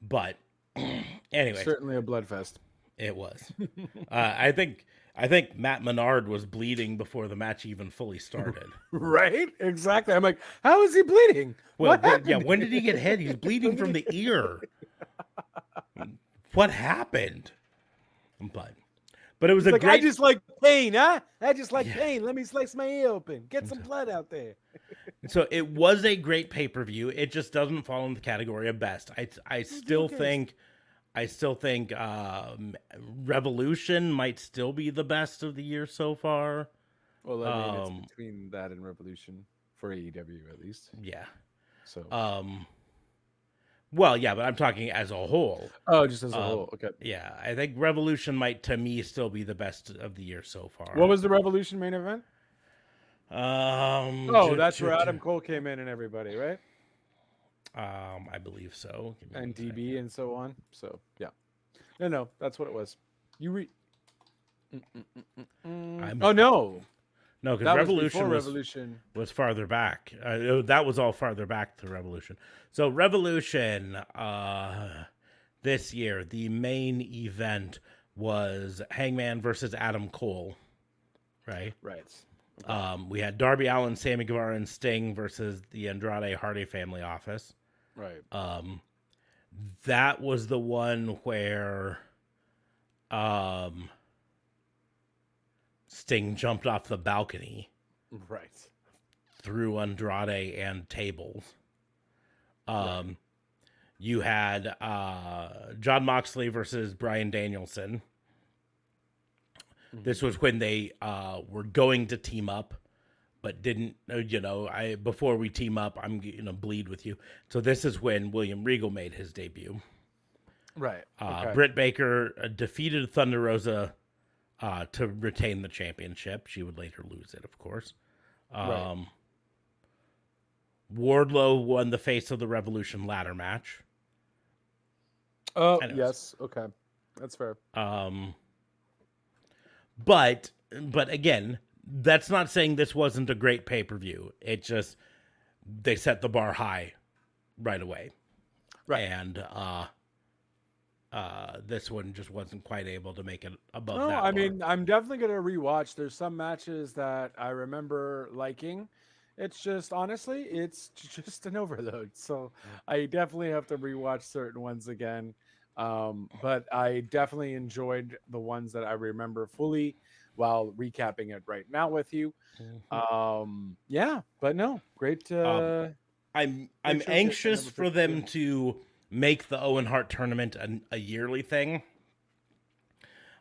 but anyway, Certainly a blood fest. it was. uh, I think I think Matt Menard was bleeding before the match even fully started. Right? Exactly. I'm like, how is he bleeding? Well, What when- yeah, when did he get hit? He's bleeding from the ear. What happened? But but it was a Like, great I just like pain, huh? I just like pain. Let me slice my ear open. Get some blood out there. so it was a great pay-per-view. It just doesn't fall in the category of best. I I still think I still think um, Revolution might still be the best of the year so far. Well, I mean, Um, it's between that and Revolution for AEW at least. Yeah. So, Um well, yeah, but I'm talking as a whole. oh, just as a um, whole. Okay. Yeah, I think Revolution might to me still be the best of the year so far. What was the Revolution main event? Um Oh, ju- that's ju- where Adam Cole came in and everybody, right? Um, I believe so. And one second. DB and so on. So, yeah. No, no, that's what it was. You re. I'm- Oh no, No, because Revolution was, Revolution. was farther back. Uh, that was all farther back to Revolution. So Revolution, uh, this year, the main event was Hangman versus Adam Cole, right? Right. Um, we had Darby Allin, Sammy Guevara, and Sting versus the Andrade Hardy family office. Right. Um, that was the one where, um, Sting jumped off the balcony Right. through Andrade and tables. Um, you had uh, Jon Moxley versus Bryan Danielson. This was when they uh, were going to team up, but didn't. uh, You know, I before we team up, I'm gonna bleed with you. So this is when William Regal made his debut. Right. Uh, okay. Britt Baker uh, defeated Thunder Rosa uh, to retain the championship. She would later lose it, of course. Um, Right. Wardlow won the Face of the Revolution ladder match. Oh, anyways. yes. Okay. That's fair. Um, but but again, that's not saying this wasn't a great pay per view. It just they set the bar high right away, Right. And uh, uh, this one just wasn't quite able to make it above No. I bar. mean, I'm definitely gonna rewatch. There's some matches that I remember liking. It's just honestly, it's just an overload. So I definitely have to rewatch certain ones again. Um, but I definitely enjoyed the ones that I remember fully while recapping it right now with you. Mm-hmm. Um, yeah, but no, great. Uh, I'm I'm showcase anxious for them 52. to make the Owen Hart tournament a, a yearly thing.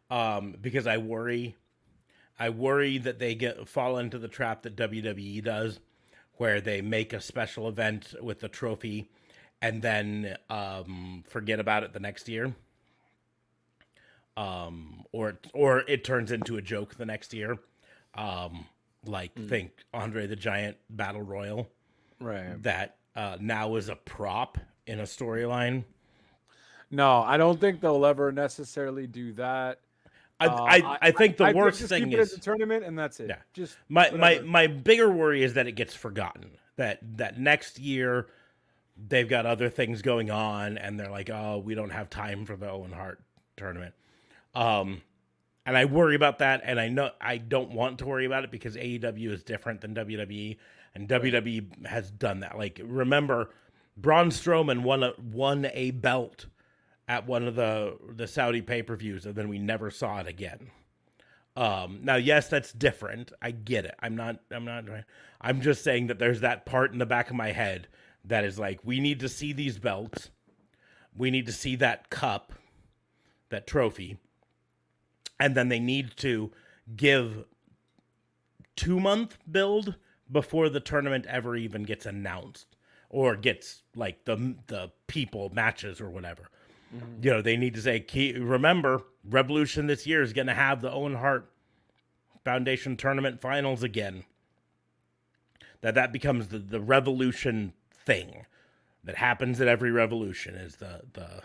Um, because I worry, I worry that they get fall into the trap that WWE does, where they make a special event with the trophy, and then um, forget about it the next year. Um, or or it turns into a joke the next year. Um, like think Andre the Giant Battle Royal right. that uh, now is a prop in a storyline. No, I don't think they'll ever necessarily do that. I, Uh, I, I think the I worst just thing is as tournament, and that's it. Yeah. Just my my my bigger worry is that it gets forgotten. That that next year they've got other things going on, and they're like, oh, we don't have time for the Owen Hart tournament. Um, and I worry about that, and I know I don't want to worry about it because AEW is different than WWE, and WWE has done that. Like, remember, Braun Strowman won a won a belt at one of the the Saudi pay per views, and then we never saw it again. Um, now, yes, that's different. I get it. I'm not. I'm not. I'm just saying that there's that part in the back of my head that is like, we need to see these belts. We need to see that cup, that trophy, and then they need to give two month build before the tournament ever even gets announced or gets like the the people matches or whatever. Mm-hmm. You know, they need to say, key, remember, Revolution this year is going to have the Owen Hart Foundation tournament finals again. That that becomes the, the Revolution thing that happens at every Revolution is the the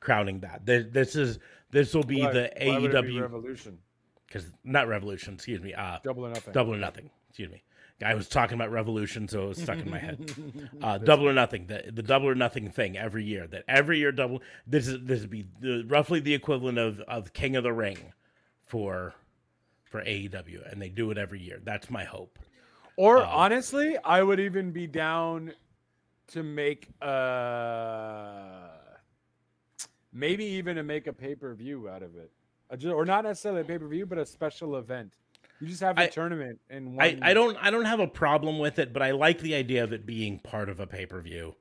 crowning that. This is this will be Why- the why it be AEW Revolution. because not Revolution. Excuse me. Uh, Double or nothing. Double or Nothing. Excuse me. I was talking about Revolution, so it was stuck in my head. Uh, double or Nothing. The the Double or Nothing thing every year. That every year double. This is this would be the, roughly the equivalent of of King of the Ring for for AEW, and they do it every year. That's my hope. Or Um, honestly, I would even be down to make uh maybe even to make a pay per view out of it, or not necessarily a pay per view, but a special event. You just have a I- tournament and I. I don't I don't have a problem with it, but I like the idea of it being part of a pay per view.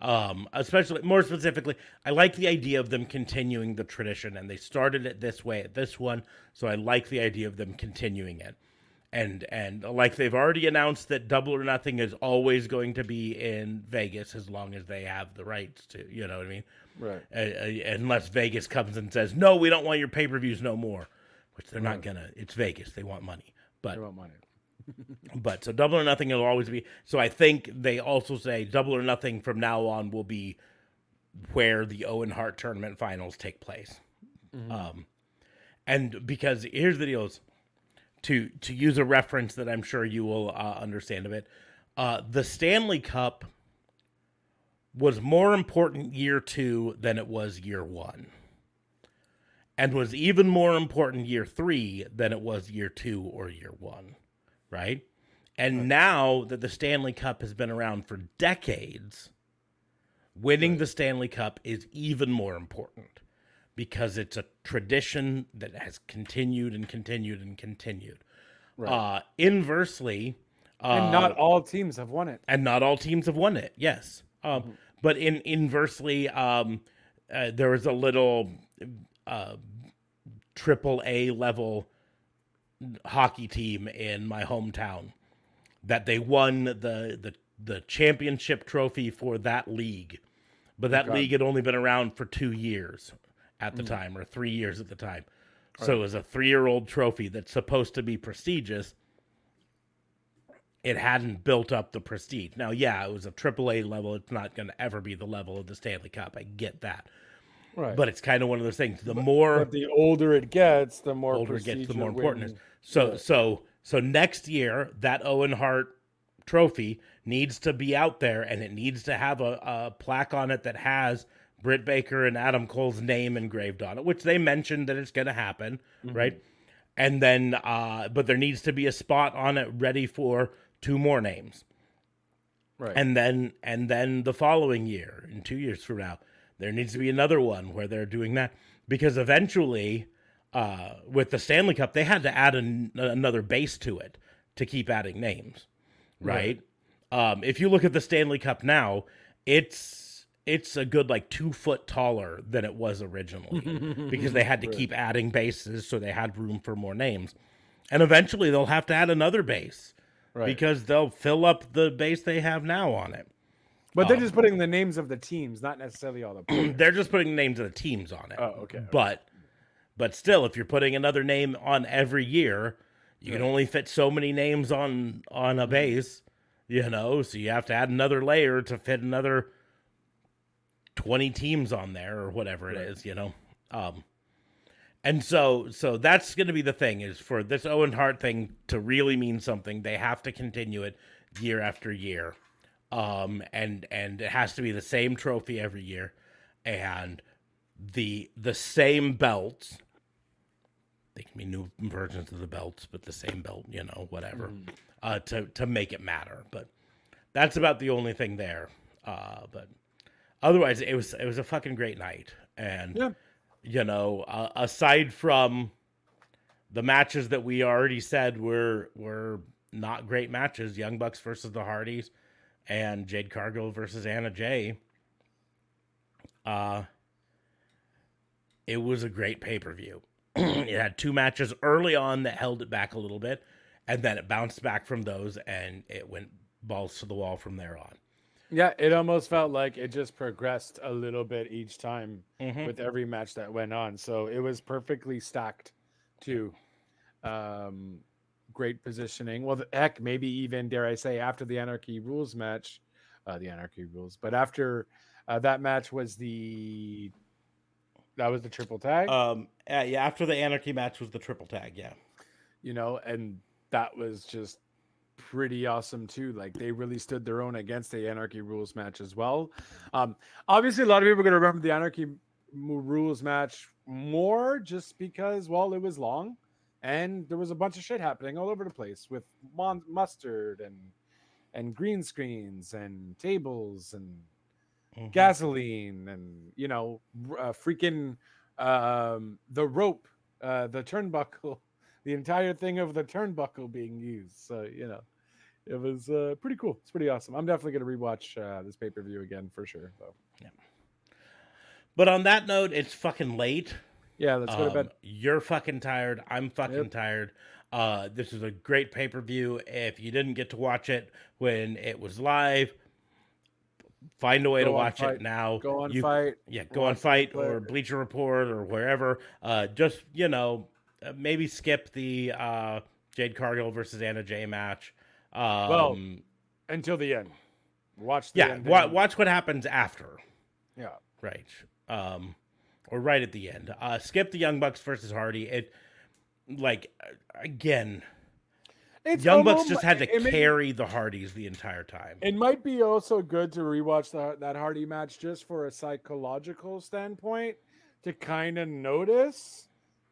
Um, especially more specifically, I like the idea of them continuing the tradition, and they started it this way at this one, so I like the idea of them continuing it. And and like they've already announced that Double or Nothing is always going to be in Vegas as long as they have the rights to, you know what I mean? right. uh, uh, unless Vegas comes and says, "No, we don't want your pay per views no more," which they're not gonna. It's Vegas; they want money. But I want money. but so double or nothing will always be. So I think they also say double or nothing from now on will be where the Owen Hart tournament finals take place. Um, and because here's the deal: is to to use a reference that I'm sure you will uh, understand of it, uh, the Stanley Cup was more important year two than it was year one. And was even more important year three than it was year two or year one right? And now that the Stanley Cup has been around for decades, winning the Stanley Cup is even more important because it's a tradition that has continued and continued and continued. Right. Uh, inversely, uh, and not all teams have won it. and not all teams have won it. Yes, um, Mm-hmm. but in inversely, um, uh, there was a little uh, triple A level hockey team in my hometown that they won the the the championship trophy for that league, but that league had only been around for two years at the mm-hmm. time, or three years at the time. So it was a three year old trophy that's supposed to be prestigious. It hadn't built up the prestige. Now, yeah, it was a triple A level. It's not going to ever be the level of the Stanley Cup. I get that. Right. But it's kind of one of those things. The more But the older it gets, the more older it gets, the more important it is. So, Yeah. so, so next year, that Owen Hart trophy needs to be out there, and it needs to have a, a plaque on it that has Britt Baker and Adam Cole's name engraved on it, which they mentioned that it's going to happen, Mm-hmm. right? And then, uh, but there needs to be a spot on it ready for two more names Right. and then and then the following year in two years from now there needs to be another one where they're doing that because eventually uh with the stanley cup they had to add an, another base to it to keep adding names right, um if you look at the stanley cup now it's it's a good like two foot taller than it was originally because they had to keep adding bases so they had room for more names and eventually they'll have to add another base Right. because they'll fill up the base they have now on it. but um, they're just putting the names of the teams, not necessarily all the players. They're just putting the names of the teams on it. oh, okay. But but still, if you're putting another name on every year, you can only fit so many names on on a base, you know. So you have to add another layer to fit another twenty teams on there or whatever it is, you know. Um, and so so that's going to be the thing is for this Owen Hart thing to really mean something, they have to continue it year after year. Um, and and it has to be the same trophy every year, and the the same belts. They can be new versions of the belts, but the same belt, you know, whatever, uh, to to make it matter. But that's about the only thing there. Uh, but otherwise, it was it was a fucking great night, and Yeah. you know, uh, aside from the matches that we already said were were not great matches, Young Bucks versus the Hardys, and Jade Cargill versus Anna Jay. Uh, it was a great pay per view. it had two matches early on that held it back a little bit, and then it bounced back from those, and it went balls to the wall from there on. Yeah, it almost felt like it just progressed a little bit each time Mhm. with every match that went on. So it was perfectly stacked too. Um, great positioning. Well, the, heck, maybe even dare I say after the Anarchy Rules match, uh, the Anarchy Rules, but after uh, that match was the That was the triple tag. Um, yeah, after the Anarchy match was the triple tag. Yeah. you know, and that was just pretty awesome too. Like they really stood their own against the Anarchy Rules match as well. Um, obviously, a lot of people are going to remember the Anarchy Rules match more just because, well, it was long and there was a bunch of shit happening all over the place with mon- mustard and and green screens and tables and Mhm. gasoline and you know uh, freaking um the rope uh the turnbuckle the entire thing of the turnbuckle being used so you know it was uh pretty cool it's pretty awesome i'm definitely going to rewatch uh this pay-per-view again for sure though Yeah. But on that note, it's fucking late. yeah let's go to Um, bed You're fucking tired. I'm fucking Yep. tired. Uh, this is a great pay per view. If you didn't get to watch it when it was live, find a way Go to watch Fight. it now. go on You- fight Yeah, go on FITE or Bleacher Report or wherever. Uh, just you know, maybe skip the uh, Jade Cargill versus Anna Jay match. Um, Well, until the end watch the yeah, end wa- watch what happens after. yeah Right. Um, or right at the end. Uh, skip the Young Bucks versus Hardy. It, like, uh, again, it's Young Bucks just had to may- carry the Hardys the entire time. It might be also good to rewatch the, that Hardy match just for a psychological standpoint to kind of notice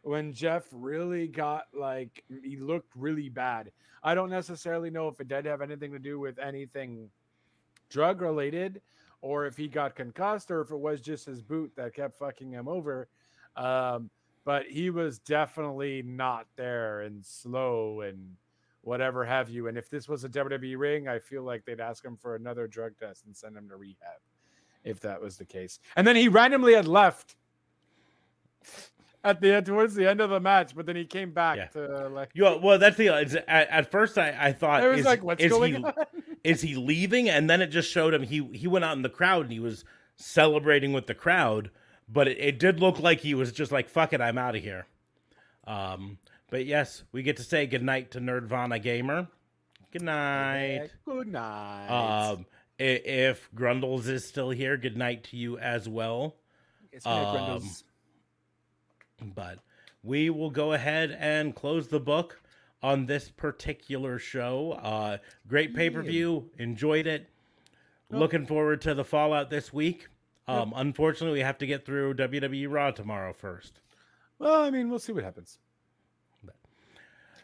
when Jeff really got like he looked really bad. I don't necessarily know if it did have anything to do with anything drug related or if he got concussed or if it was just his boot that kept fucking him over. Um, but he was definitely not there and slow and whatever have you. And if this was a WWE ring, I feel like they'd ask him for another drug test and send him to rehab if that was the case. And then he randomly had left at the end towards the end of the match, but then he came back Yeah. to like You know, well, that's the. It's, at, at first, I, I thought, I was is, like, what's is going he, on? is he leaving? And then it just showed him he he went out in the crowd and he was celebrating with the crowd. But it, it did look like he was just like, "Fuck it, I'm out of here." Um, but yes, we get to say goodnight to Nerdvana Gamer. Good night. Good night. Um, if Grundles is still here, good night to you as well. It's gonna um, Grundles. But we will go ahead and close the book on this particular show. Uh, great pay per view. Enjoyed it. Looking forward to the fallout this week. Um, Unfortunately, we have to get through WWE Raw tomorrow first. Well, I mean, we'll see what happens.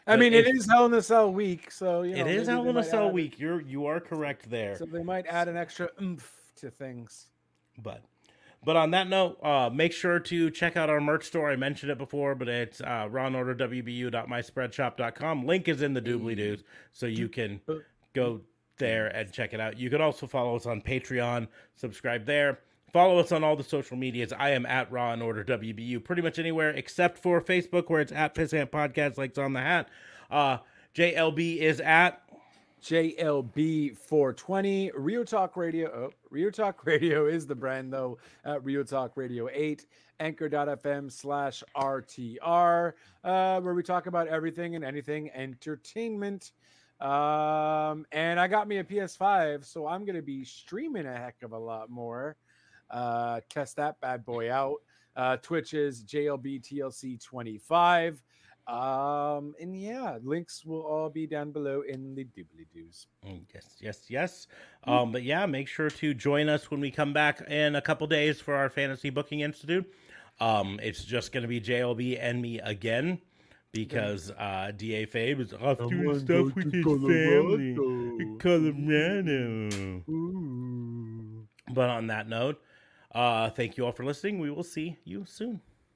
I But mean, it is Hell in a Cell week, so you know, it is Hell in a Cell add- week. You're you are correct there. So they might add an extra oomph to things. But but on that note, uh, make sure to check out our merch store. I mentioned it before, but it's uh, rawandorderwbu.myspreadshop.com. Link is in the doobly doos, so you can go there and check it out. You can also follow us on Patreon, subscribe there. Follow us on all the social medias. I am at Raw and Order WBU, pretty much anywhere except for Facebook, where it's at Pissant Podcast, likes on the hat. Uh, JLB is at JLB 420 Rio Talk Radio. Oh, Rio Talk Radio is the brand though at Rio Talk Radio 8, anchor.fm slash RTR, uh, where we talk about everything and anything entertainment. Um, and I got me a PS5, so I'm going to be streaming a heck of a lot more. Uh, test that bad boy out. Uh, Twitch is JLB TLC 25. Um, and yeah, links will all be down below in the doobly doos. Mm, Yes, yes, yes. Um, but yeah, make sure to join us when we come back in a couple days for our Fantasy Booking Institute. Um, it's just going to be JLB and me again because uh, DA Fabe is off doing stuff with his family in Colorado. But on that note, uh, thank you all for listening. We will see you soon.